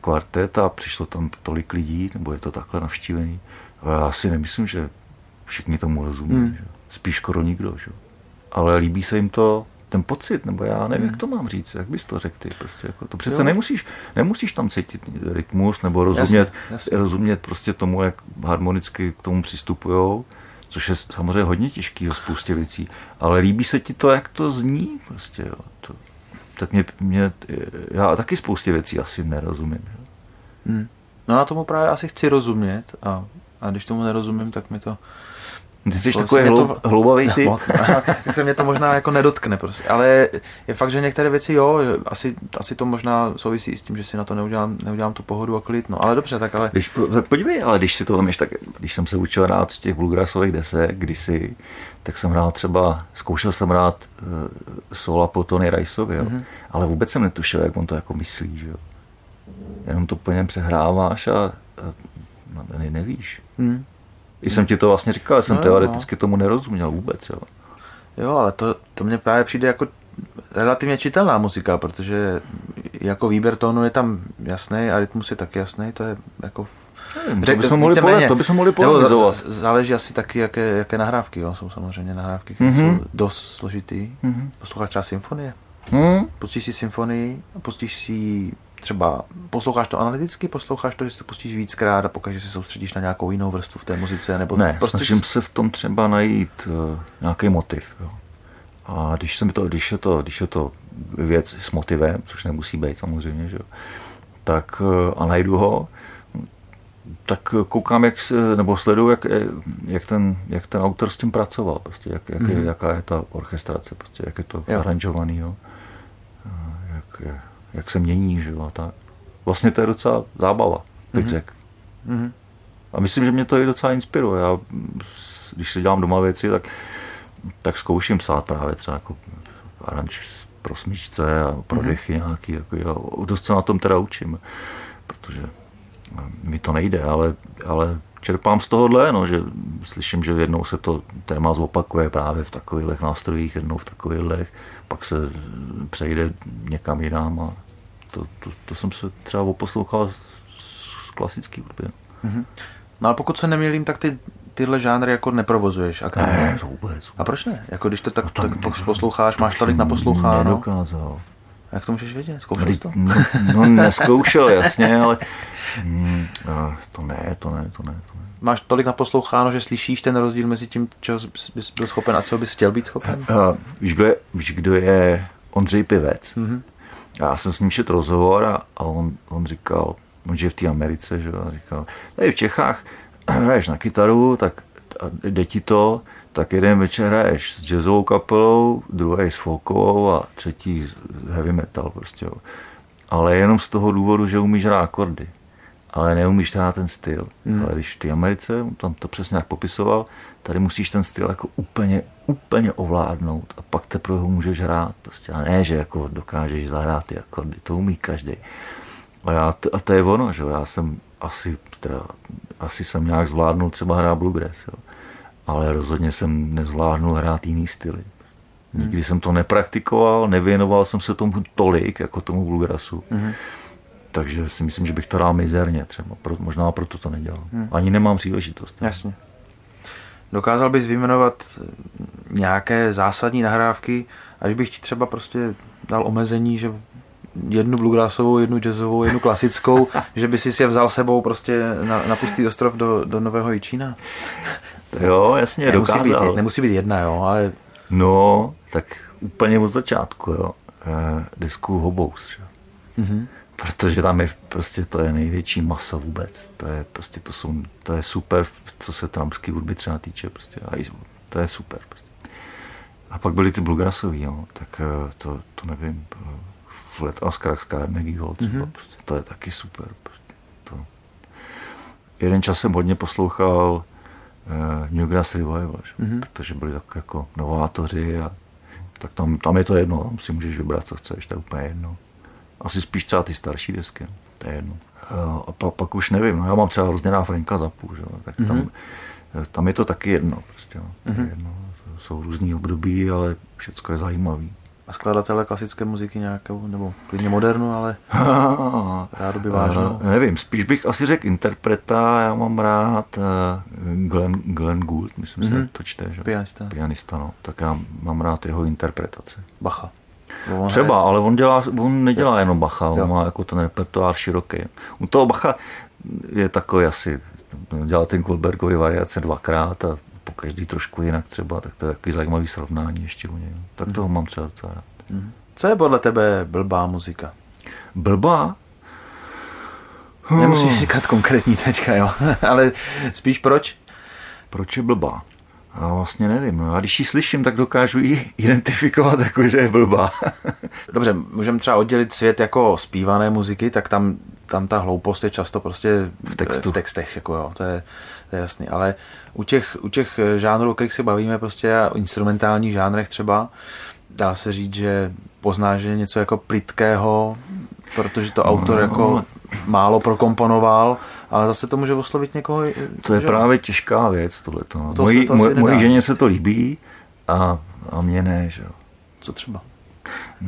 kvartet a přišlo tam tolik lidí, nebo je to takhle navštívený. A já si nemyslím, že všichni tomu rozumí. Hmm. Že? Spíš skoro nikdo. Že? Ale líbí se jim to ten pocit, nebo já nevím, hmm. jak to mám říct, jak bys to řekl ty. Prostě jako to přece nemusíš, nemusíš tam cítit rytmus nebo rozumět, jasně, jasně. rozumět prostě tomu, jak harmonicky k tomu přistupujou což je samozřejmě hodně těžký o spoustě věcí, ale líbí se ti to, jak to zní, prostě, jo. To, tak mě, mě, já taky spoustě věcí asi nerozumím. Jo. Hmm. No já tomu právě asi chci rozumět a, a když tomu nerozumím, tak mi to ty jsi takový hlou, to, hloubavý *laughs* typ. tak se mě to možná jako nedotkne prostě. Ale je fakt, že některé věci jo, asi, asi to možná souvisí s tím, že si na to neudělám, neudělám tu pohodu a klid. No, ale dobře, tak ale... Když, tak podívej, ale když si to vemeš, tak když jsem se učil rád z těch bluegrassových desek kdysi, tak jsem hrál třeba, zkoušel jsem rád uh, sola po Tony Riceovi, jo. Mm-hmm. ale vůbec jsem netušil, jak on to jako myslí, že jo. Jenom to po něm přehráváš a, a ne, nevíš. Mm. Když jsem ti to vlastně říkal, jsem no, teoreticky no. tomu nerozuměl vůbec. Jo, jo ale to, to mně právě přijde jako relativně čitelná muzika, protože jako výběr tónu je tam jasný a rytmus je taky jasný, to je jako Nevím, to bychom mohli, pole, to bychom mohli polemizovat. Záleží asi taky, jaké, jaké nahrávky. Jo. Jsou samozřejmě nahrávky, které mm-hmm. jsou dost složitý. Mm-hmm. Posloucháš třeba symfonie. Mm. Pustíš si symfonii, pustíš si třeba, posloucháš to analyticky, posloucháš to, že se pustíš víckrát a pokaždé se soustředíš na nějakou jinou vrstvu v té muzice? Nebo ne, prostě snažím se v tom třeba najít uh, nějaký motiv. Jo. A když, jsem to, když, je to, když je to věc s motivem, což nemusí být samozřejmě, že jo, tak uh, a najdu ho, tak koukám, jak, nebo sleduju, jak, jak, ten, jak ten autor s tím pracoval, prostě, jak, jak mm-hmm. je, jaká je ta orchestrace, prostě, jak je to jo. aranžovaný, jo. Jak, jak se mění, že jo, a. Vlastně to je docela zábava, bych mm-hmm. řekl. Mm-hmm. A myslím, že mě to i docela inspiruje. Já, když si dělám doma věci, tak, tak zkouším psát právě třeba jako aranž pro smíčce a pro dechy mm-hmm. nějaký. Jako, já dost se na tom teda učím, protože mi to nejde, ale, ale čerpám z tohohle, no, že slyším, že jednou se to téma zopakuje právě v takových nástrojích, jednou v takových, pak se přejde někam jinam a to, to, to jsem se třeba oposlouchal z klasický hudby. Mm-hmm. No ale pokud se nemýlím, tak ty tyhle žánry jako neprovozuješ aktivně. Ne, to vůbec. A proč ne? Jako když to tak, no to, tak to posloucháš, máš tolik na posloucháno. Nedokázal. Jak to můžeš vědět? Zkoušel jsi to? No, no neskoušel, jasně, ale *laughs* mm, to ne, to ne, to ne, to ne. Máš tolik naposloucháno, že slyšíš ten rozdíl mezi tím, co bys byl schopen a co bys chtěl být schopen? Uh, víš, kdo je, víš, kdo je Ondřej Pivec? Mm-hmm. Já jsem s ním četl rozhovor a, a on, on říkal, on žije v té Americe, že a říkal, tady v Čechách *clears throat* hraješ na kytaru, tak a jde ti to, tak jeden večer hraješ s jazzovou kapelou, druhý s folkovou a třetí heavy metal prostě. Jo. Ale jenom z toho důvodu, že umíš hrát akordy. Ale neumíš hrát ten styl. Hmm. Ale když v té Americe, tam to přesně jak popisoval, tady musíš ten styl jako úplně, úplně ovládnout a pak teprve ho můžeš hrát. Prostě. A ne, že jako dokážeš zahrát ty akordy, to umí každý. A, já, a to je ono, že já jsem asi, teda, asi jsem nějak zvládnul třeba hrát bluegrass. Jo ale rozhodně jsem nezvládnul hrát jiný styly. Nikdy hmm. jsem to nepraktikoval, nevěnoval jsem se tomu tolik, jako tomu bluegrassu. Hmm. Takže si myslím, že bych to dal mizerně třeba. Pro, možná proto to nedělal. Hmm. Ani nemám příležitost. Jasně. Dokázal bys vyjmenovat nějaké zásadní nahrávky, až bych ti třeba prostě dal omezení, že jednu bluegrassovou, jednu jazzovou, jednu klasickou, *laughs* že by si je vzal sebou prostě na, na pustý ostrov do, do Nového Jičína? Jo, jasně, nemusí dokázal. Být, nemusí být jedna, jo, ale... No, tak úplně od začátku, jo. Eh, disku Hobous, jo. Mm-hmm. Protože tam je prostě to je největší masa vůbec. To je prostě to jsou, to je super, co se trampský hudby třeba týče. Prostě. A to je super. Prostě. A pak byly ty bluegrassový, jo. tak eh, to, to nevím, Flat a Skrach Carnegie Hall mm-hmm. prostě, to je taky super. Prostě. To. Jeden čas jsem hodně poslouchal uh, Newgrass Revival, mm-hmm. protože byli tak jako novátoři a tak tam, tam je to jedno, tam si můžeš vybrat, co chceš, to je úplně jedno. Asi spíš třeba ty starší desky, to je jedno. Uh, a pak, pak už nevím, no já mám třeba hrozně Franka Zapu, že? tak tam, mm-hmm. tam je to taky jedno, prostě, no, mm-hmm. jedno. Jsou různý období, ale všechno je zajímavý. A skladatele klasické muziky nějakou, nebo klidně modernu, ale *laughs* rádu by vážnou? Uh, nevím, spíš bych asi řekl interpreta, já mám rád Glenn, Glenn Gould, myslím mm-hmm. se, to čte, že? Pianista. Pianista, no. Tak já mám rád jeho interpretaci. Bacha. On Třeba, je... ale on, dělá, on nedělá jenom Bacha, on jo. má jako ten repertoár široký. U toho Bacha je takový asi, dělal ten Goldbergový variace dvakrát a po každý trošku jinak třeba, tak to je takový zajímavý srovnání ještě u něj. Tak toho mám třeba docela rád. Mhm. Co je podle tebe blbá muzika? Blbá? Nemusíš říkat konkrétní teďka, jo. *laughs* Ale spíš proč? Proč je blbá? Já vlastně nevím. No, a když ji slyším, tak dokážu ji identifikovat jako, že je blbá. *laughs* Dobře, můžeme třeba oddělit svět jako zpívané muziky, tak tam, tam ta hloupost je často prostě v, textu. v textech, jako jo, to je, to je jasný. Ale u těch, u těch žánrů, o kterých se bavíme, prostě o instrumentálních žánrech třeba, dá se říct, že pozná, že něco jako plitkého, protože to autor no, jako málo prokomponoval, ale zase to může oslovit někoho. To je že? právě těžká věc, tohleto. No. To mojí, to moj, mojí ženě se to líbí a, a mě ne, že Co třeba?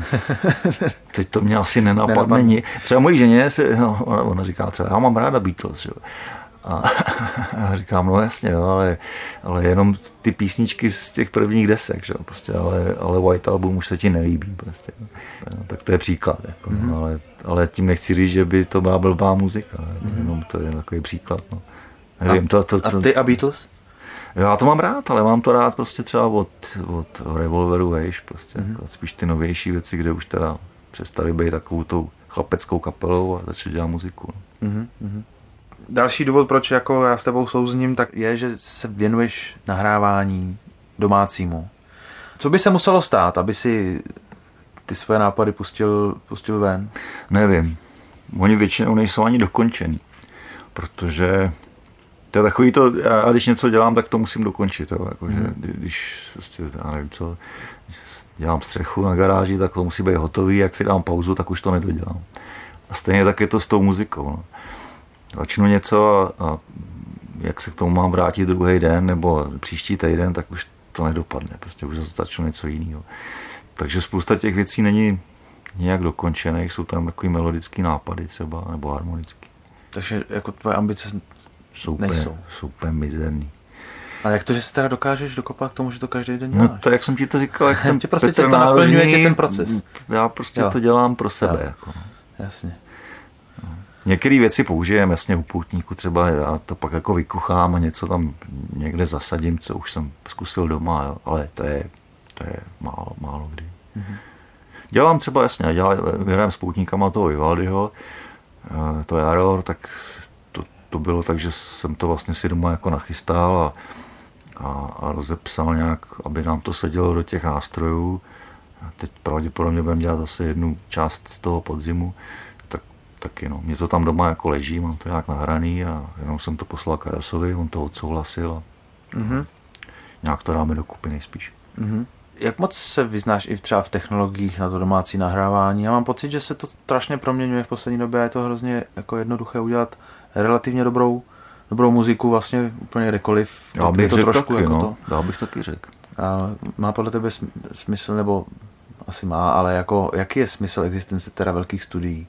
*laughs* Teď to mě asi nenapadne. Třeba mojí ženě se, no, ona, ona říká třeba, já mám ráda Beatles, že? A, a *laughs* říkám, no jasně, no, ale, ale jenom ty písničky z těch prvních desek, že? Prostě, ale, ale White Album už se ti nelíbí. Prostě. No, tak to je příklad. Jako, mm-hmm. no, ale, ale tím nechci říct, že by to byla blbá muzika. Mm-hmm. Jenom to je takový příklad. No. Nevím, a, to, to, to, a ty a Beatles? Já to mám rád, ale mám to rád prostě třeba od, od Revolveru vejš, prostě, mm-hmm. jako spíš ty novější věci, kde už teda přestali být takovou tou chlapeckou kapelou a začali dělat muziku. No. Mm-hmm. Další důvod, proč jako já s tebou souzním, tak je, že se věnuješ nahrávání domácímu. Co by se muselo stát, aby si ty své nápady pustil, pustil ven? Nevím. Oni většinou nejsou ani dokončený, protože to je takový to, já když něco dělám, tak to musím dokončit. Jo. Jako, že, hmm. když prostě, já nevím co, dělám střechu na garáži, tak to musí být hotový, jak si dám pauzu, tak už to nedodělám. A stejně tak je to s tou muzikou. No. Začnu něco a, a jak se k tomu mám vrátit druhý den nebo příští týden, tak už to nedopadne. Prostě už začnu něco jiného. Takže spousta těch věcí není nějak dokončených, jsou tam takový melodický nápady třeba, nebo harmonický. Takže jako tvoje ambice super, nejsou. Super mizerný. A jak to, že se teda dokážeš dokopat k tomu, že to každý den no, děláš? No to, jak jsem ti to říkal, jak *laughs* ten tě prostě tě to naplňuje tě ten proces. Já prostě jo. to dělám pro sebe. Jo. Jako. Jasně. Některé věci použijem, jasně u poutníku třeba já to pak jako vykuchám a něco tam někde zasadím, co už jsem zkusil doma, jo. ale to je, to je málo, málo kdy. Mm-hmm. Dělám třeba, jasně, dělám, s poutníkama toho Vivaldiho, eh, to je Aror, tak to bylo tak, že jsem to vlastně si doma jako nachystal a, a, a rozepsal nějak, aby nám to sedělo do těch nástrojů. A teď pravděpodobně budeme dělat zase jednu část z toho podzimu, taky no. Mě to tam doma jako leží, mám to nějak nahraný a jenom jsem to poslal Karasovi, on to odsouhlasil a mm-hmm. nějak to dáme dokupy nejspíš. Mm-hmm. Jak moc se vyznáš i třeba v technologiích na to domácí nahrávání? Já mám pocit, že se to strašně proměňuje v poslední době a je to hrozně jako jednoduché udělat relativně dobrou, dobrou muziku vlastně úplně kdekoliv. Já bych to trošku taky, jako no. to. Já bych taky řekl. A má podle tebe smysl, nebo asi má, ale jako, jaký je smysl existence teda velkých studií?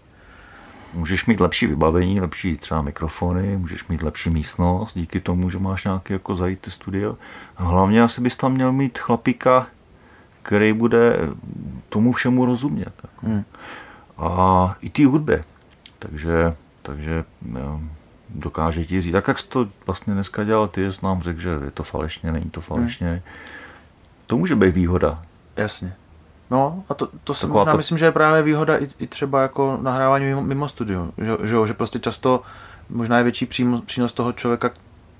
Můžeš mít lepší vybavení, lepší třeba mikrofony, můžeš mít lepší místnost, díky tomu, že máš nějaký jako zajít studio. A hlavně asi bys tam měl mít chlapíka, který bude tomu všemu rozumět. Jako. Hmm. A i té hudbě. Takže, takže dokáže ti říct, tak jak jsi to vlastně dneska dělal, ty jsi nám řekl, že je to falešně, není to falešně. Hmm. To může být výhoda. Jasně. No a to, to si možná to... myslím, že je právě výhoda i, i třeba jako nahrávání mimo, mimo studium. Že, že, že prostě často možná je větší přímo, přínos toho člověka,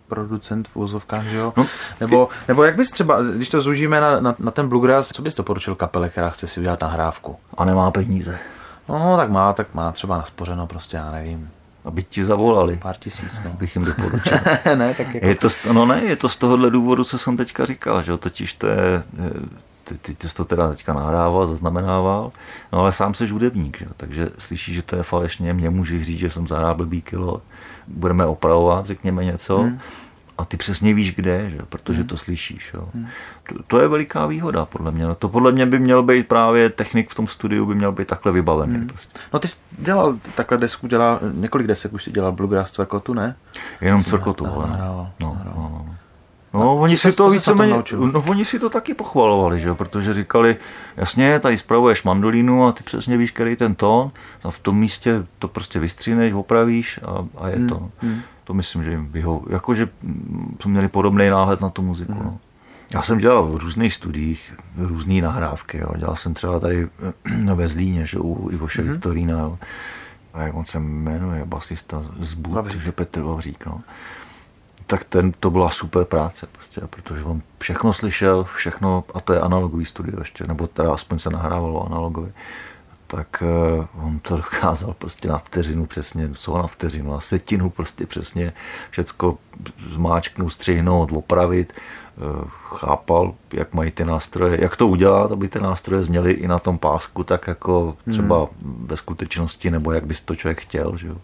producent v úzovkách, že jo? No, nebo, nebo jak bys třeba, když to zúžíme na, na, na ten bluegrass, co bys to poručil kapele, která chce si udělat nahrávku? A nemá peníze. No, tak má, tak má třeba naspořeno, prostě já nevím aby ti zavolali. Pár tisíc, no. *laughs* Bych jim doporučil. *laughs* ne, tak jako... je to, no ne, je to z tohohle důvodu, co jsem teďka říkal, že totiž to je, ty, ty, ty jsi to teda teďka nahrával, zaznamenával, no ale sám jsi hudebník, že? takže slyšíš, že to je falešně, mě můžeš říct, že jsem zahrál blbý kilo, budeme opravovat, řekněme něco, hmm a ty přesně víš kde, že? protože hmm. to slyšíš. Jo. Hmm. To, to je veliká výhoda podle mě. To podle mě by měl být právě technik v tom studiu, by měl být takhle vybavený. Hmm. Prostě. No ty jsi dělal takhle desku, dělal několik desek už si dělal Bluegrass Cvrkotu, ne? Jenom Cvrkotu, ale. No, no, no, no. No, oni si to víceméně, no, oni si to taky pochvalovali, že? protože říkali, jasně, tady spravuješ mandolínu a ty přesně víš, který ten tón a v tom místě to prostě vystříneš, opravíš a, a je hmm. to. Hmm to myslím, že jim vyhovuje. Jakože jsme měli podobný náhled na tu muziku. Mm. No. Já jsem dělal v různých studiích různé nahrávky. Jo. Dělal jsem třeba tady *clears throat* ve Zlíně, že u Ivoše mm. Viktorína. Jo. A jak on se jmenuje, basista z Bud, že Petr Vavřík. No. Tak ten, to byla super práce, prostě, protože on všechno slyšel, všechno, a to je analogový studio ještě, nebo teda aspoň se nahrávalo analogově tak eh, on to dokázal prostě na vteřinu přesně, co na vteřinu, na setinu prostě přesně všecko zmáčknout, střihnout, opravit, eh, chápal, jak mají ty nástroje, jak to udělat, aby ty nástroje zněly i na tom pásku, tak jako třeba hmm. ve skutečnosti, nebo jak bys to člověk chtěl, že jo.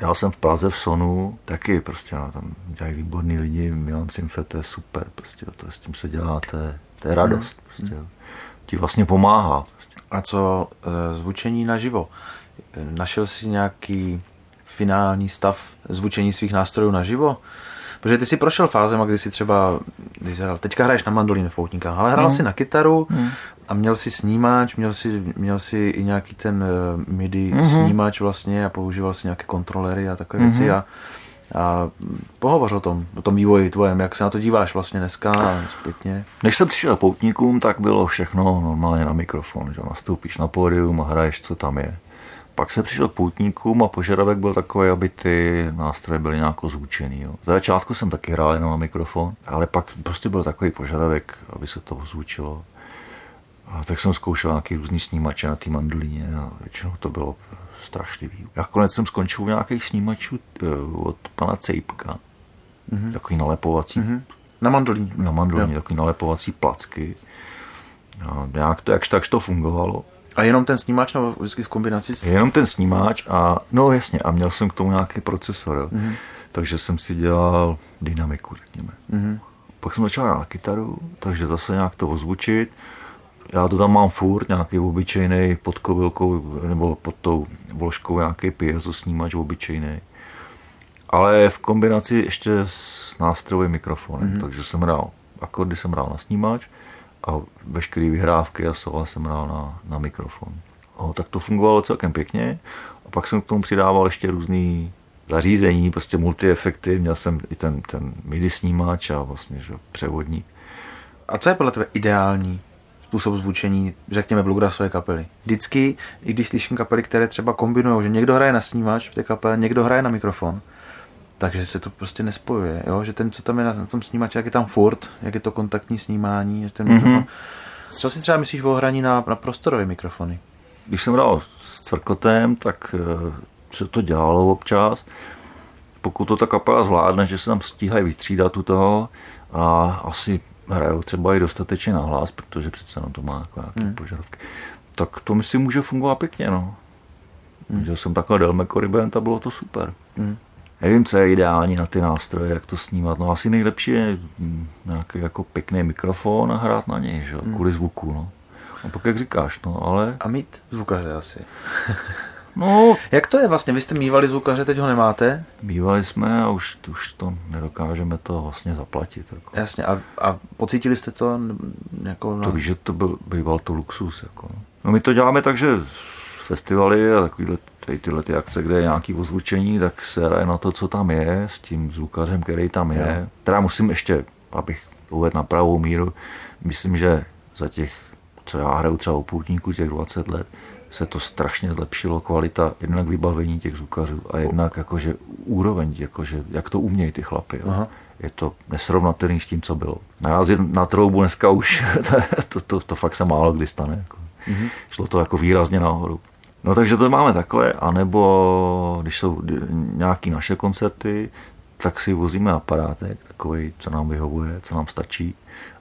Já jsem v Praze v Sonu, taky prostě, no, tam dělají výborní lidi, Milan Simfe, to je super, prostě, to s tím se dělá, to je, to je radost, hmm. prostě, ti vlastně pomáhá. A co e, zvučení naživo? Našel jsi nějaký finální stav, zvučení svých nástrojů naživo? Protože ty si prošel fázema, kdy si třeba, když hrál, teďka hraješ na mandolín v poutníkách, ale hrál mm. si na kytaru mm. a měl si snímač, měl si, měl si i nějaký ten uh, MIDI mm-hmm. snímač vlastně a používal si nějaké kontrolery a takové mm-hmm. věci a, a pohovoř o tom, o tom vývoji tvojem, jak se na to díváš vlastně dneska a zpětně. Než jsem přišel poutníkům, tak bylo všechno normálně na mikrofon, že nastoupíš na pódium a hraješ, co tam je. Pak se přišel k poutníkům a požadavek byl takový, aby ty nástroje byly nějak ozvučený. Jo. Za začátku jsem taky hrál jenom na mikrofon, ale pak prostě byl takový požadavek, aby se to ozvučilo. A tak jsem zkoušel nějaký různý snímače na té mandolíně a většinou to bylo strašlivý. Nakonec jsem skončil u nějakých snímačů eh, od pana Cejpka, mm-hmm. takový nalepovací. Mm-hmm. Na mandolíně. Na mandolíně, takový nalepovací placky. A nějak to, jakž takž to fungovalo. A jenom ten snímač nebo vždycky v kombinaci? Jenom ten snímač a no jasně, a měl jsem k tomu nějaký procesor, jo. Mm-hmm. takže jsem si dělal dynamiku, řekněme. Mm-hmm. Pak jsem začal na kytaru, takže zase nějak to ozvučit. Já to tam mám furt, nějaký obyčejný pod kovilkou nebo pod tou vložkou nějaký piezo snímač obyčejný. Ale v kombinaci ještě s nástrojovým mikrofonem, mm-hmm. takže jsem hrál akordy jsem hrál na snímač a veškeré vyhrávky a slova jsem hrál na, na mikrofon. O, tak to fungovalo celkem pěkně a pak jsem k tomu přidával ještě různý zařízení, prostě multi-efekty, měl jsem i ten, ten MIDI snímač a vlastně že, převodník. A co je podle tebe ideální způsob zvučení, řekněme, bluegrassové kapely? Vždycky, i když slyším kapely, které třeba kombinují, že někdo hraje na snímač v té kapele, někdo hraje na mikrofon, takže se to prostě nespojuje, jo? že ten, co tam je na, na tom snímači, jak je tam furt, jak je to kontaktní snímání, že ten mm-hmm. Co si třeba myslíš o hraní na, na prostorové mikrofony? Když jsem hrál s Cvrkotem, tak eh, se to dělalo občas. Pokud to ta kapela zvládne, že se tam stíhají vystřídat u toho a asi hrajou třeba i dostatečně nahlas, protože přece to má jako nějaké hmm. požadavky, tak to myslím může fungovat pěkně. No. Hmm. Že jsem takhle Delme Coribent a bylo to super. Hmm nevím, co je ideální na ty nástroje, jak to snímat. No asi nejlepší je hm, nějaký jako pěkný mikrofon a hrát na něj, že? Hmm. kvůli zvuku. No. A pak jak říkáš, no ale... A mít zvukaře asi. *laughs* no... Jak to je vlastně? Vy jste mývali zvukaře, teď ho nemáte? Mývali jsme a už, už to nedokážeme to vlastně zaplatit. Jako. Jasně, a, a pocítili jste to? Jako, no... To víš, že to byl, býval to luxus. Jako. No. no my to děláme tak, že festivaly a takovýhle tady tyhle ty akce, kde je nějaký ozvučení, tak se hraje na to, co tam je, s tím zvukařem, který tam je. Jo. Teda musím ještě, abych uvedl na pravou míru, myslím, že za těch, co já hraju třeba u poutníku, těch 20 let, se to strašně zlepšilo, kvalita jednak vybavení těch zvukařů a jednak jakože úroveň, jakože, jak to umějí ty chlapy. Jo. Aha. Je to nesrovnatelný s tím, co bylo. Narazit na troubu dneska už, to, *laughs* to, to, to fakt se málo kdy stane. Jako. Mm-hmm. Šlo to jako výrazně nahoru. No takže to máme takhle, anebo když jsou nějaké naše koncerty, tak si vozíme aparátek, takový, co nám vyhovuje, co nám stačí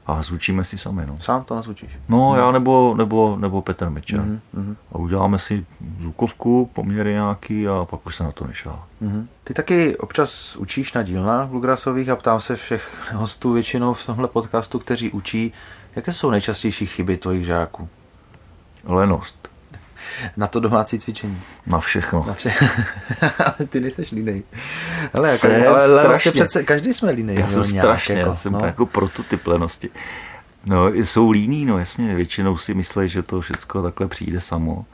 a zvučíme si sami. No. Sám to nazvučíš? No, já nebo, nebo, nebo Petr Mečer. Mm-hmm. A uděláme si zvukovku, poměry nějaký a pak už se na to nešá. Mm-hmm. Ty taky občas učíš na dílnách bluegrassových a ptám se všech *laughs* hostů většinou v tomhle podcastu, kteří učí, jaké jsou nejčastější chyby tvojich žáků? Lenost. Na to domácí cvičení. Na všechno. Na vše... *laughs* ale ty nejseš línej. Ale, jako, ale, ale vlastně přece každý jsme línej. Já jsem strašně, jako, já jsem no. jako prototyp lenosti. No, jsou líní, no jasně, většinou si myslí, že to všechno takhle přijde samo.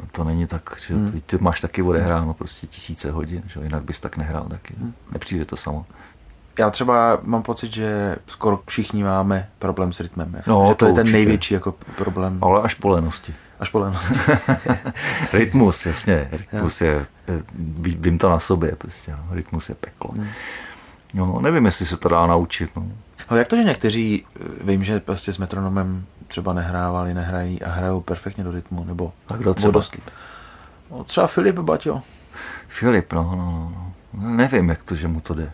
No, to není tak, že hmm. ty máš taky odehráno prostě tisíce hodin, že jinak bys tak nehrál taky. Hmm. Nepřijde to samo. Já třeba mám pocit, že skoro všichni máme problém s rytmem. No, že to, to je určitě. ten největší jako problém. Ale až po lenosti. Až po lenosti. *laughs* Rytmus, jasně. Rytmus je, vím to na sobě, prostě, no. rytmus je peklo. Hmm. No, nevím, jestli se to dá naučit. No. No, jak to, že někteří, vím, že prostě s metronomem třeba nehrávali, nehrají a hrajou perfektně do rytmu, nebo a kdo třeba? Dost no, třeba Filip Baťo. Filip, no, no, no. Nevím, jak to, že mu to jde.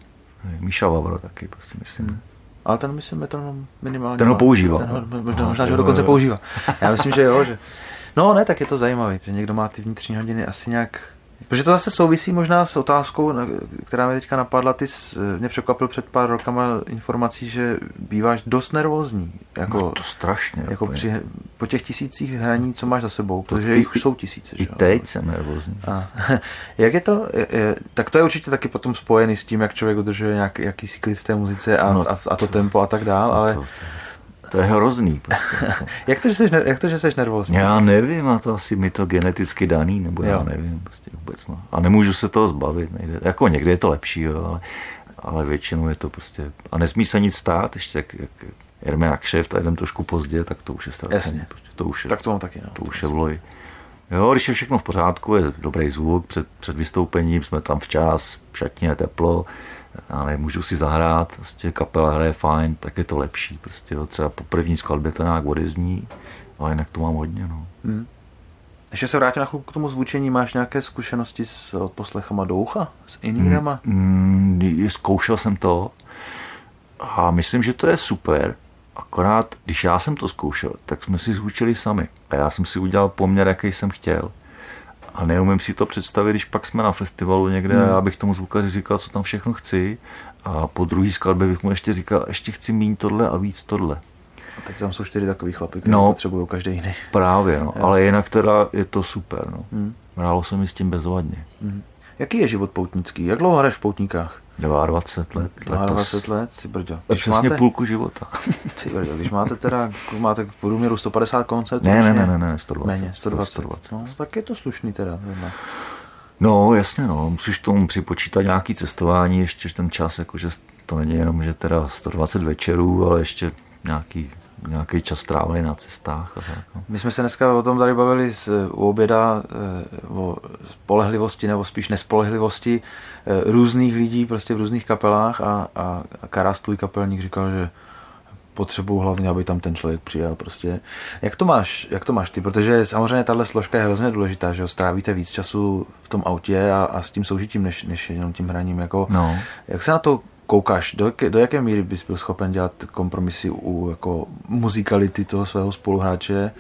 Míša Vavro taky, prostě myslím. Hmm. Ale ten myslím metronom minimálně. Ten ho používá. Ten ho, možná, možná, že ho dokonce používá. Já myslím, že jo, že *laughs* No ne, tak je to zajímavé, že někdo má ty vnitřní hodiny asi nějak Protože to zase souvisí možná s otázkou, která mě teďka napadla. Ty jsi, mě překvapil před pár rokama informací, že býváš dost nervózní. Jako, no to strašně. Jako při, po těch tisících hraní, co máš za sebou, protože jich už jsou tisíce. I že? teď jsem nervózní. A, *laughs* jak je to? Je, je, tak to je určitě taky potom spojený s tím, jak člověk udržuje nějak, jakýsi klid v té muzice a, no, a, a to tempo a tak dál, ale... To, to, to je hrozný. Prostě. *laughs* jak, to, že jsi, jak to, že jsi nervózní? Já nevím, a to asi mi to geneticky daný, nebo jo. já nevím, prostě vůbec no. A nemůžu se toho zbavit, nejde. Jako někdy je to lepší, jo, ale, ale většinou je to prostě, a nesmí se nic stát, ještě jak, jak jedeme na kšeft a jdem trošku pozdě, tak to už je strašně. Prostě, to už je, tak to mám taky, no. To už je vloj. Jo, když je všechno v pořádku, je dobrý zvuk, před, před vystoupením jsme tam včas, šatně je teplo, já nemůžu si zahrát, prostě kapela hraje fajn, tak je to lepší. Prostě jo, třeba po první skladbě to nějak odezní, ale jinak to mám hodně. No. Hmm. Ještě se vrátím na chvilku k tomu zvučení. Máš nějaké zkušenosti s odposlechama do ucha? S inírama? Mm, mm, zkoušel jsem to a myslím, že to je super. Akorát, když já jsem to zkoušel, tak jsme si zvučili sami. A já jsem si udělal poměr, jaký jsem chtěl a neumím si to představit, když pak jsme na festivalu někde hmm. a já bych tomu zvukaři říkal, co tam všechno chci a po druhý skladbě bych mu ještě říkal, ještě chci míň tohle a víc tohle. A teď tam jsou čtyři takový chlapy, které no, potřebují každý jiný. Právě, no. ale jinak teda je to super. No. Hmm. Hrálo se mi s tím bezvadně. Hmm. Jaký je život poutnický? Jak dlouho hraješ v poutníkách? 22 let. 22 let, ty brďo. Když přesně máte, půlku života. *laughs* Ty brďo, když máte teda, máte v průměru 150 koncertů? Ne, ne, ne, ne, ne, 120. Méně, 120. 120. No, tak je to slušný teda. Zrovna. No, jasně, no, musíš tomu připočítat nějaký cestování, ještě ten čas, jakože to není jenom, že teda 120 večerů, ale ještě nějaký nějaký čas strávený na cestách. A tak. No. My jsme se dneska o tom tady bavili z, u oběda eh, o spolehlivosti nebo spíš nespolehlivosti eh, různých lidí prostě v různých kapelách a, a Karas, tvůj kapelník, říkal, že potřebuju hlavně, aby tam ten člověk přijel prostě. Jak to máš, jak to máš ty? Protože samozřejmě tahle složka je hrozně důležitá, že strávíte víc času v tom autě a, a s tím soužitím, než, než jenom tím hraním. Jako, no. Jak se na to koukáš, do, jaké, do jaké míry bys byl schopen dělat kompromisy u jako muzikality toho svého spoluhráče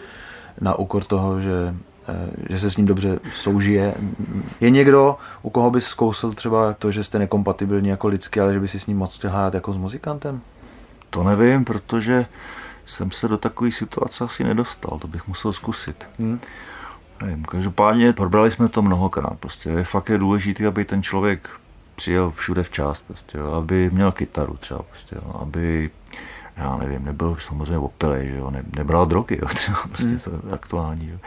na úkor toho, že, eh, že se s ním dobře soužije. Je někdo, u koho bys zkousil třeba to, že jste nekompatibilní jako lidsky, ale že by si s ním moc chtěl hrát jako s muzikantem? To nevím, protože jsem se do takové situace asi nedostal, to bych musel zkusit. Hmm. Nevím, každopádně probrali jsme to mnohokrát. Prostě je fakt je důležité, aby ten člověk přijel všude včas, prostě, jo, aby měl kytaru třeba, prostě, jo, aby já nevím, nebyl samozřejmě opilej, že jo, ne, nebral drogy, jo, *laughs* třeba, prostě, mm. to je aktuální, jo.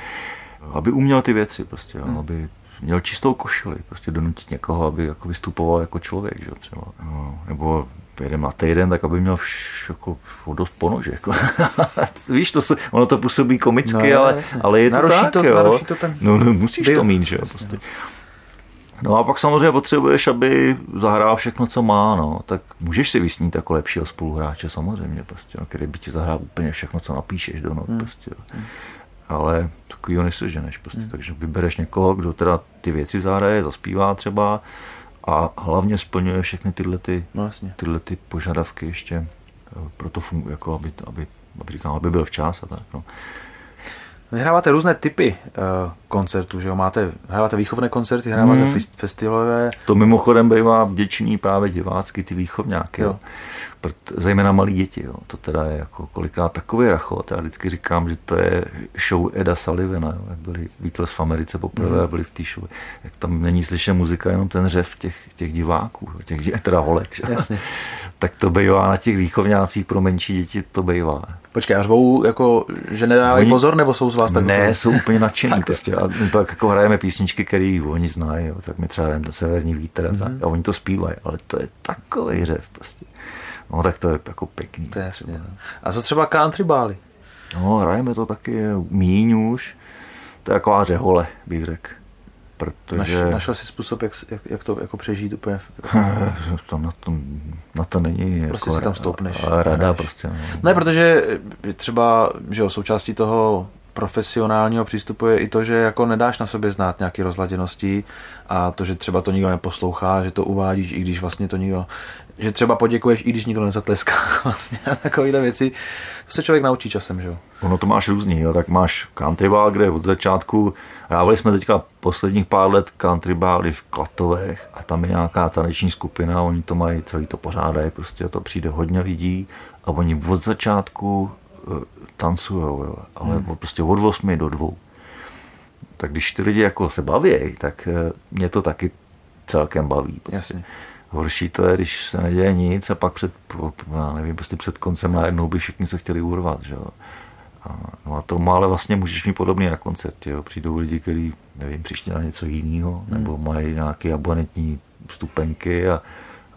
aby uměl ty věci, prostě, jo, mm. aby měl čistou košili, prostě donutit někoho, aby jako vystupoval jako člověk, že třeba, no, nebo jedeme na týden, tak aby měl vš, jako, dost ponož, jako. *laughs* Víš, to se, ono to působí komicky, no, ale, ale je to naruší tak, to, jo. To ten no, no, musíš byl. to mít, že jo, prostě. No a pak samozřejmě potřebuješ, aby zahrál všechno, co má, no. Tak můžeš si vysnít jako lepšího spoluhráče samozřejmě, prostě, no, který by ti zahrál úplně všechno, co napíšeš do not, hmm. prostě. Hmm. Ale takovýho neseženeš, prostě. Hmm. Takže vybereš někoho, kdo teda ty věci zahraje, zaspívá třeba a hlavně splňuje všechny tyhle, ty, no, tyhle ty požadavky ještě. Eh, proto funguje, jako aby, aby, aby, říkám, aby byl včas a tak. No. Vyhráváte různé typy uh, koncertů, že jo? Máte, hráváte výchovné koncerty, hráváte hmm. festivalové. To mimochodem bývá vděčný právě divácky ty výchovňáky, jo. jo. Zejména malí děti, jo. To teda je jako kolikrát takový rachot. Já vždycky říkám, že to je show Eda Sullivana, jo. jak byli Beatles v Americe poprvé hmm. byli v té show. Jak tam není slyšet muzika, jenom ten řev těch, těch diváků, těch *laughs* teda holek. Že? Jasně. tak to bývá na těch výchovňácích pro menší děti, to bývá. Počkej, a řvou, jako, že nedávají oni... pozor, nebo jsou z vás tak? Ne, jsou úplně nadšení. *laughs* prostě. A pak jako hrajeme písničky, které oni znají, jo. tak my třeba hrajeme do Severní vítr a, mm-hmm. a oni to zpívají, ale to je takový řev prostě. No tak to je jako pěkný. To je jasně. No. A co třeba country bály? No, hrajeme to taky míň už. To je taková řehole, bych řekl protože... Naš, našel jsi způsob, jak, jak, jak to jako přežít úplně? *laughs* to na, to, na to není prostě jako si tam stoupneš. Rada prostě. No. Ne, protože třeba, že jo, součástí toho profesionálního přístupu je i to, že jako nedáš na sobě znát nějaké rozladěnosti a to, že třeba to nikdo neposlouchá, že to uvádíš, i když vlastně to nikdo, že třeba poděkuješ, i když nikdo nezatleská, *laughs* vlastně takovéhle věci. To se člověk naučí časem, že jo? Ono to máš různý, jo? tak máš country ball, kde od začátku, hrávali jsme teďka posledních pár let country v Klatovech a tam je nějaká taneční skupina, oni to mají, celý to pořádají, prostě to přijde hodně lidí a oni od začátku tancují, jo? ale hmm. prostě od 8 do 2. Tak když ty lidi jako se baví, tak eh, mě to taky celkem baví. Prostě. Jasně. Horší to je, když se neděje nic a pak před, já nevím, prostě před koncem najednou by všichni se chtěli urvat, že jo. A, no a to ale vlastně můžeš mít podobně na koncertě, jo. Přijdou lidi, kteří, nevím, přišli na něco jiného, hmm. nebo mají nějaké abonentní vstupenky a,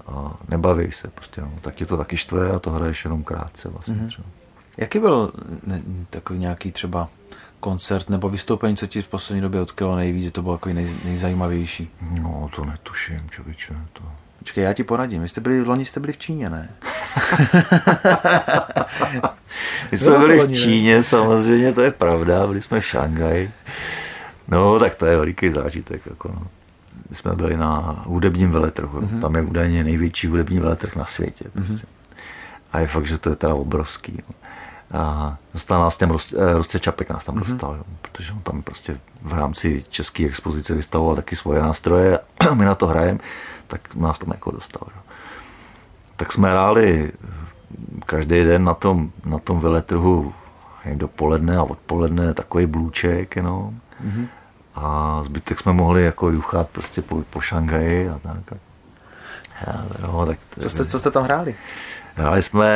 a nebaví se prostě, no. tak je to taky štve a to hraješ jenom krátce vlastně hmm. třeba. Jaký byl ne, takový nějaký třeba koncert nebo vystoupení, co ti v poslední době odkrylo nejvíc, že to bylo jako nej, nejzajímavější? No, to netuším, člověče, to... Počkej, já ti poradím. Vy jste byli, v loni jste byli v Číně, ne? *laughs* My jsme byli v Číně, samozřejmě, to je pravda, byli jsme v Šangaji. No, tak to je veliký zážitek. Jako no. My jsme byli na hudebním veletrhu. Mm-hmm. Tam je údajně největší hudební veletrh na světě. Mm-hmm. A je fakt, že to je teda obrovský. No. A dostal nás těm Rostě Čapek nás tam mm-hmm. dostal, jo, protože on tam prostě v rámci české expozice vystavoval taky svoje nástroje a my na to hrajeme tak nás tam jako dostal. Že? Tak jsme hráli každý den na tom, na tom veletrhu dopoledne a odpoledne takový blůček jenom. Mm-hmm. A zbytek jsme mohli jako juchat prostě po, po Šangaji a tak. Já, no, tak to, co, jste, co jste tam hráli? Hráli jsme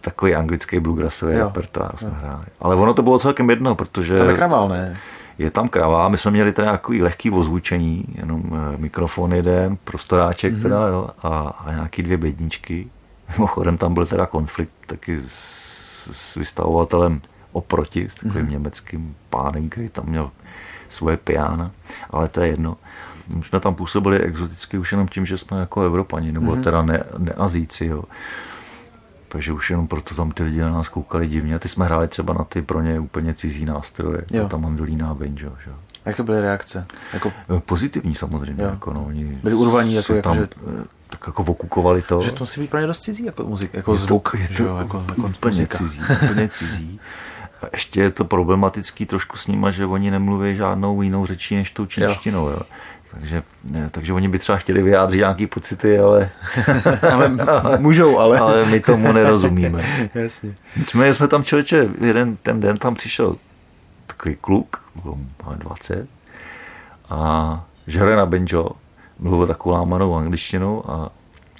takový anglický bluegrassový repertoár jsme hráli. Ale ono to bylo celkem jedno, protože... To nekraval, ne? Je tam kravá. My jsme měli teda nějaký lehký ozvučení, jenom eh, mikrofon jeden, prostoráček mm-hmm. teda, jo, a, a nějaký dvě bedničky. Mimochodem tam byl teda konflikt taky s, s vystavovatelem oproti, s takovým mm-hmm. německým pánem, který tam měl svoje piana, ale to je jedno. My jsme tam působili exoticky už jenom tím, že jsme jako Evropani, nebo mm-hmm. teda ne, neazíci, jo. Takže už jenom proto tam ty lidi na nás koukali divně. A ty jsme hráli třeba na ty pro ně úplně cizí nástroje, jako ta mandolína a banjo. Že? Jaké byly reakce? Jako... Eh, pozitivní samozřejmě. Jako, no, oni byli urvaní, jako, jako tam, že... Eh, tak jako okukovali to. Že to musí být pro ně dost cizí, jako, muzik, jako je zvuk. To, je to že, jako, jako úplně muzika. cizí. Úplně cizí. A ještě je to problematický trošku s nima, že oni nemluví žádnou jinou řečí než tou čínštinou. Jo. Jo. Takže, ne, takže oni by třeba chtěli vyjádřit nějaké pocity, ale, *laughs* ale, *laughs* ale můžou, ale. *laughs* ale my tomu nerozumíme. Jasně. Nicméně jsme tam člověče, jeden ten den tam přišel takový kluk, má 20, a žere na banjo, mluvil takovou lámanou angličtinou a,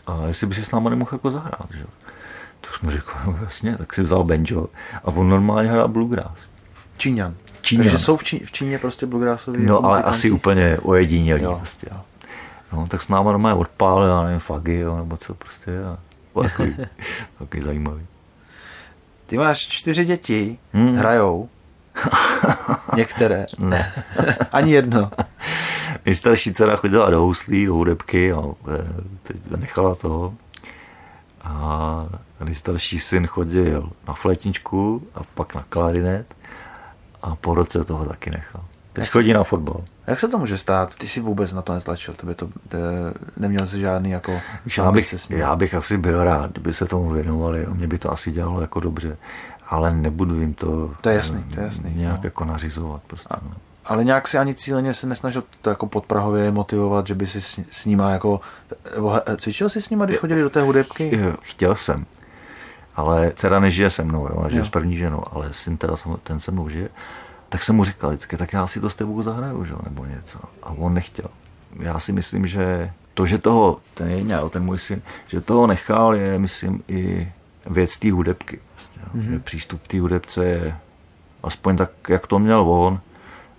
a jestli by si s náma nemohl jako zahrát, že? Tak jsme řekli, no jasně, tak si vzal banjo a on normálně hrál bluegrass. Číňan. Číně. Takže jsou v, Čí, v Číně prostě bluegrassový No ale asi úplně ojedinělý. Jo, prostě. Jo. No, tak s náma normálně odpál, já nevím, fagy, jo, nebo co prostě. A takový, *laughs* takový zajímavý. Ty máš čtyři děti, hmm. hrajou. *laughs* Některé. Ne. *laughs* Ani jedno. Nejstarší dcera chodila do houslí, do hudebky a teď nechala toho. A nejstarší syn chodil na flétničku a pak na klarinet a po roce toho taky nechal. Teď jak chodí se, na fotbal. Jak se to může stát? Ty si vůbec na to netlačil, to by to, to neměl jsi žádný jako... Já bych, já bych asi byl rád, kdyby se tomu věnovali, mě by to asi dělalo jako dobře, ale nebudu jim to, to je jasný, to je jasný, nějak no. jako nařizovat. Prostě, no. Ale nějak si ani cíleně se nesnažil to jako podprahově motivovat, že by si s, s nima jako... Cvičil jsi s nima, když chodili do té hudebky? Chtěl jsem. Ale dcera nežije se mnou, jo, žije jo. s první ženou, ale syn teda ten se mnou žije. Tak jsem mu říkal vždycky, tak já si to s tebou zahraju, že? nebo něco. A on nechtěl. Já si myslím, že to, že toho, ten je ten můj syn, že toho nechal, je, myslím, i věc té hudebky. Mm-hmm. Přístup té hudebce je, aspoň tak, jak to měl on,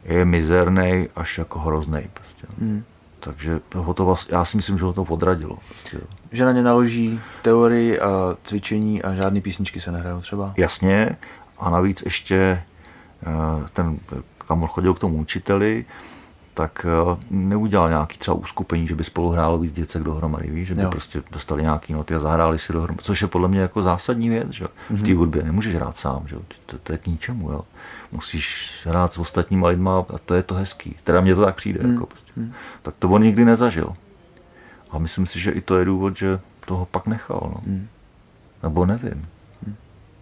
je mizerný až jako hrozný. Prostě. Mm. Takže ho to já si myslím, že ho to podradilo. Prostě. Že na ně naloží teorii a cvičení a žádný písničky se nehrajou třeba? Jasně. A navíc ještě eh, ten, kam chodil k tomu učiteli, tak eh, neudělal nějaký třeba uskupení, že by spolu hrálo víc děcek dohromady, víš? že by jo. prostě dostali nějaký noty a zahráli si dohromady, což je podle mě jako zásadní věc, že? v té mhm. hudbě nemůžeš hrát sám, že? To, to, je k ničemu, jo? musíš hrát s ostatníma lidma a to je to hezký, teda mně to tak přijde, mm. jako prostě. Mm. tak to on nikdy nezažil. A myslím si, že i to je důvod, že toho pak nechal, no. mm. nebo nevím.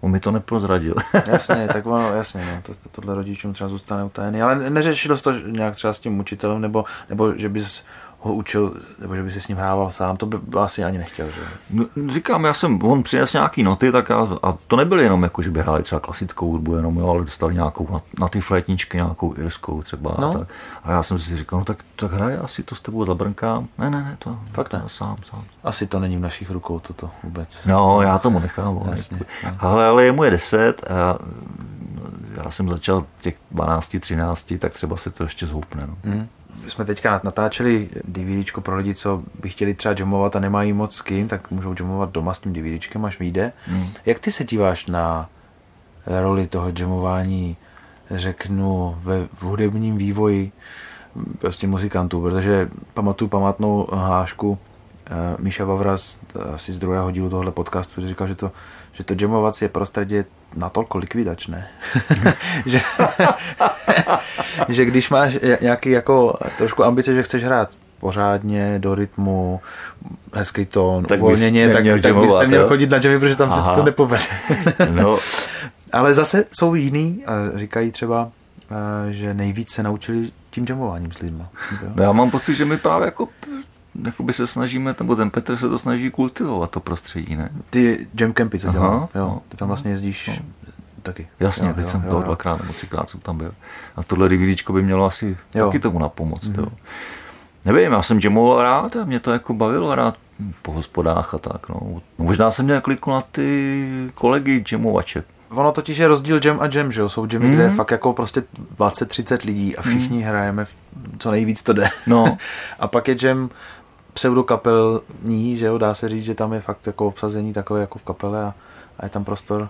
On mi to neprozradil. *laughs* jasně, tak ono, jasně, no, to, to, tohle rodičům třeba zůstane utajený, ale neřešil to nějak třeba s tím učitelem, nebo, nebo že bys ho učil, nebo že by si s ním hrával sám, to by asi ani nechtěl. Že? No, říkám, já jsem, on přinesl nějaký noty, tak já, a to nebyly jenom jako, že by hráli třeba klasickou hudbu, jenom jo, ale dostali nějakou na, na ty flétničky, nějakou irskou třeba. No. A, tak. a já jsem si říkal, no tak, tak hraj, asi to s tebou zabrnkám. Ne, ne, ne, to, Fakt ne. To sám, sám. Asi to není v našich rukou toto vůbec. No, já tomu nechám. Jasně, no. ale, ale je mu je deset a já jsem začal v těch 12, 13, tak třeba se to ještě zhoupne. No. Mm jsme teďka natáčeli DVD pro lidi, co by chtěli třeba jamovat a nemají moc s kým, tak můžou jamovat doma s tím DVDčkem, až vyjde. Hmm. Jak ty se díváš na roli toho jamování, řeknu, ve v hudebním vývoji prostě muzikantů, protože pamatuju pamatnou hlášku Míša Vavras asi z druhého dílu tohle podcastu říkal, že to, že to jamovací je prostředí je natoľko likvidačné, *laughs* že, *laughs* že když máš nějaký jako trošku ambice, že chceš hrát pořádně, do rytmu, hezký tón, tak uvolněně, tak, tak bys neměl jo? chodit na jammy, protože tam Aha. se to nepovede. *laughs* no. Ale zase jsou jiný, říkají třeba, eh, že nejvíc se naučili tím jamováním s lidmi. No já mám pocit, že my právě jako jakoby se snažíme, nebo ten Petr se to snaží kultivovat, to prostředí, ne? Ty jam campy, co dělá, jo, no, ty tam vlastně jezdíš no. taky. Jasně, jo, teď jo, jsem byl dvakrát nebo třikrát jsem tam byl. A tohle DVDčko by mělo asi jo. taky tomu napomoct, mm-hmm. jo. Nevím, já jsem jamoval rád a mě to jako bavilo rád po hospodách a tak, no. no možná jsem měl kliku na ty kolegy jamovače, Ono totiž je rozdíl jam a jam, že jo? Jsou jamy, mm. kde je fakt jako prostě 20-30 lidí a všichni mm. hrajeme co nejvíc to jde. No. *laughs* a pak je jam pseudokapelní, že jo, dá se říct, že tam je fakt jako obsazení takové jako v kapele a, a je tam prostor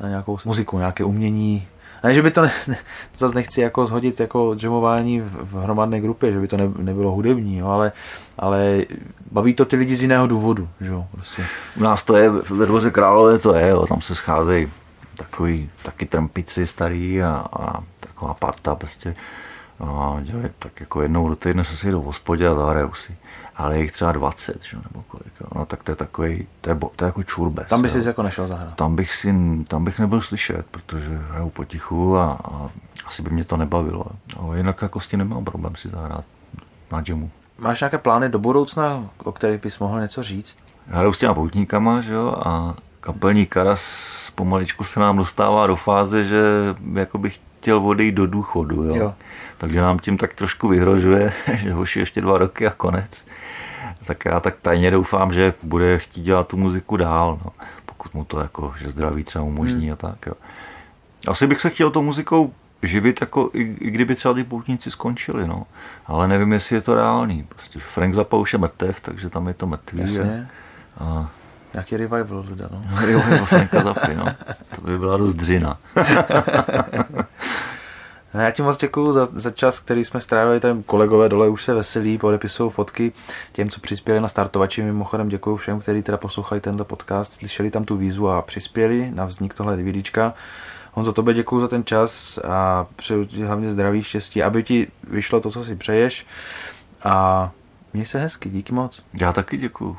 na nějakou muziku, nějaké umění. Ne, že by to, ne, ne, zase nechci jako zhodit jako jamování v, v hromadné grupě, že by to ne, nebylo hudební, jo, ale, ale baví to ty lidi z jiného důvodu, že jo, prostě. U nás to je, ve Dvoře Králové to je, jo, tam se scházejí takový, taky trmpici starý a, a taková parta prostě a dělají tak jako jednou do týdne se si jdou v hospodě a zahrajou si ale je jich třeba 20, že? nebo kolik. Jo. No tak to je takový, to je, to je jako čurbes. Tam by si jako nešel zahrát? Tam bych, si, tam bych nebyl slyšet, protože hraju potichu a, a asi by mě to nebavilo. No, jinak jako s tím nemám problém si zahrát na jamu. Máš nějaké plány do budoucna, o kterých bys mohl něco říct? Hraju s těma poutníkama, že jo, a kapelní karas pomaličku se nám dostává do fáze, že jako bych chtěl odejít do důchodu, jo. jo. Takže nám tím tak trošku vyhrožuje, *laughs* že hoši ještě dva roky a konec tak já tak tajně doufám, že bude chtít dělat tu muziku dál, no. pokud mu to jako, že zdraví třeba umožní hmm. a tak. Jo. Asi bych se chtěl tou muzikou živit, jako i, i kdyby třeba ty poutníci skončili, no. Ale nevím, jestli je to reálný. Prostě Frank Zappa už je mrtev, takže tam je to mrtvý. Jasně. A, Nějaký revival teda, no. *laughs* revival Franka Zappy, no. To by byla dost dřina. *laughs* Já ti moc děkuji za, za čas, který jsme strávili. Tam kolegové dole už se veselí, podepisují fotky těm, co přispěli na startovači. Mimochodem děkuji všem, kteří teda poslouchali tento podcast, slyšeli tam tu výzvu a přispěli na vznik tohle DVDčka. Honzo, tobě děkuji za ten čas a přeju ti hlavně zdraví, štěstí, aby ti vyšlo to, co si přeješ. A měj se hezky, díky moc. Já taky děkuji.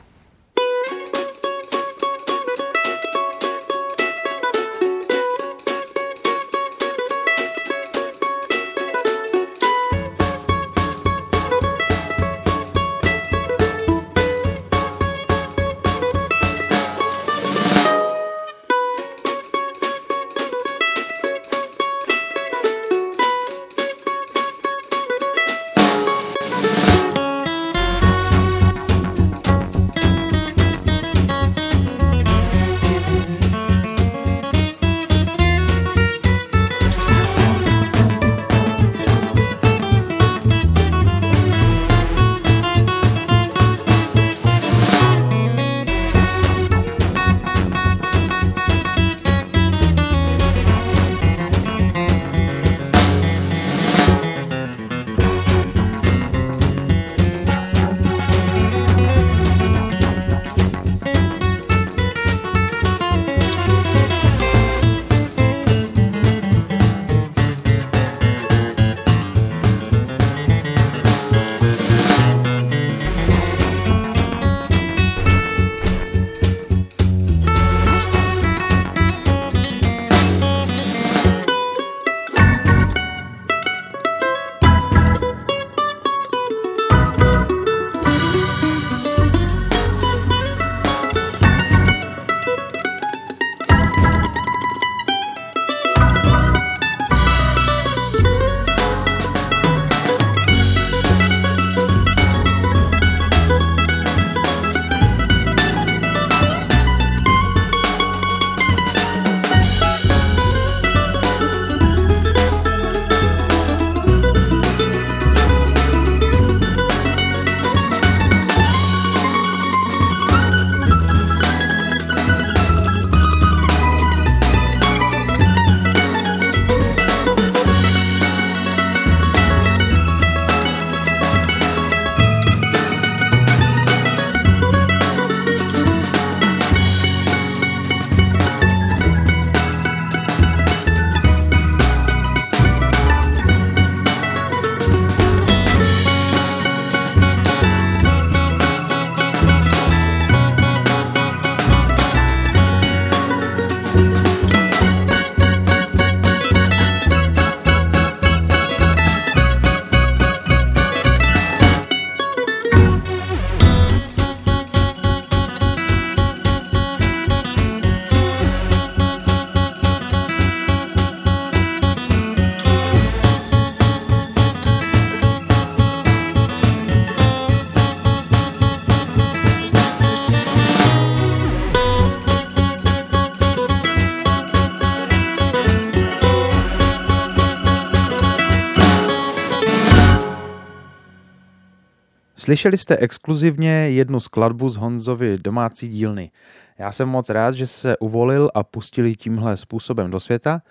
Slyšeli jste exkluzivně jednu skladbu z Honzovy domácí dílny. Já jsem moc rád, že se uvolil a pustili tímhle způsobem do světa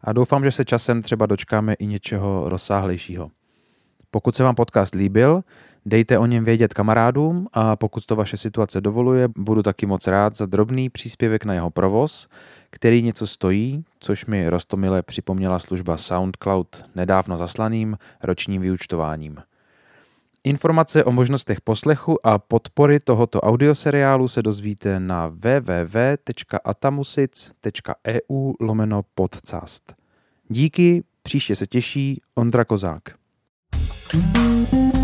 a doufám, že se časem třeba dočkáme i něčeho rozsáhlejšího. Pokud se vám podcast líbil, dejte o něm vědět kamarádům a pokud to vaše situace dovoluje, budu taky moc rád za drobný příspěvek na jeho provoz, který něco stojí, což mi rostomile připomněla služba SoundCloud nedávno zaslaným ročním vyučtováním. Informace o možnostech poslechu a podpory tohoto audioseriálu se dozvíte na www.atamusic.eu lomeno podcast. Díky, příště se těší Ondra Kozák. thank you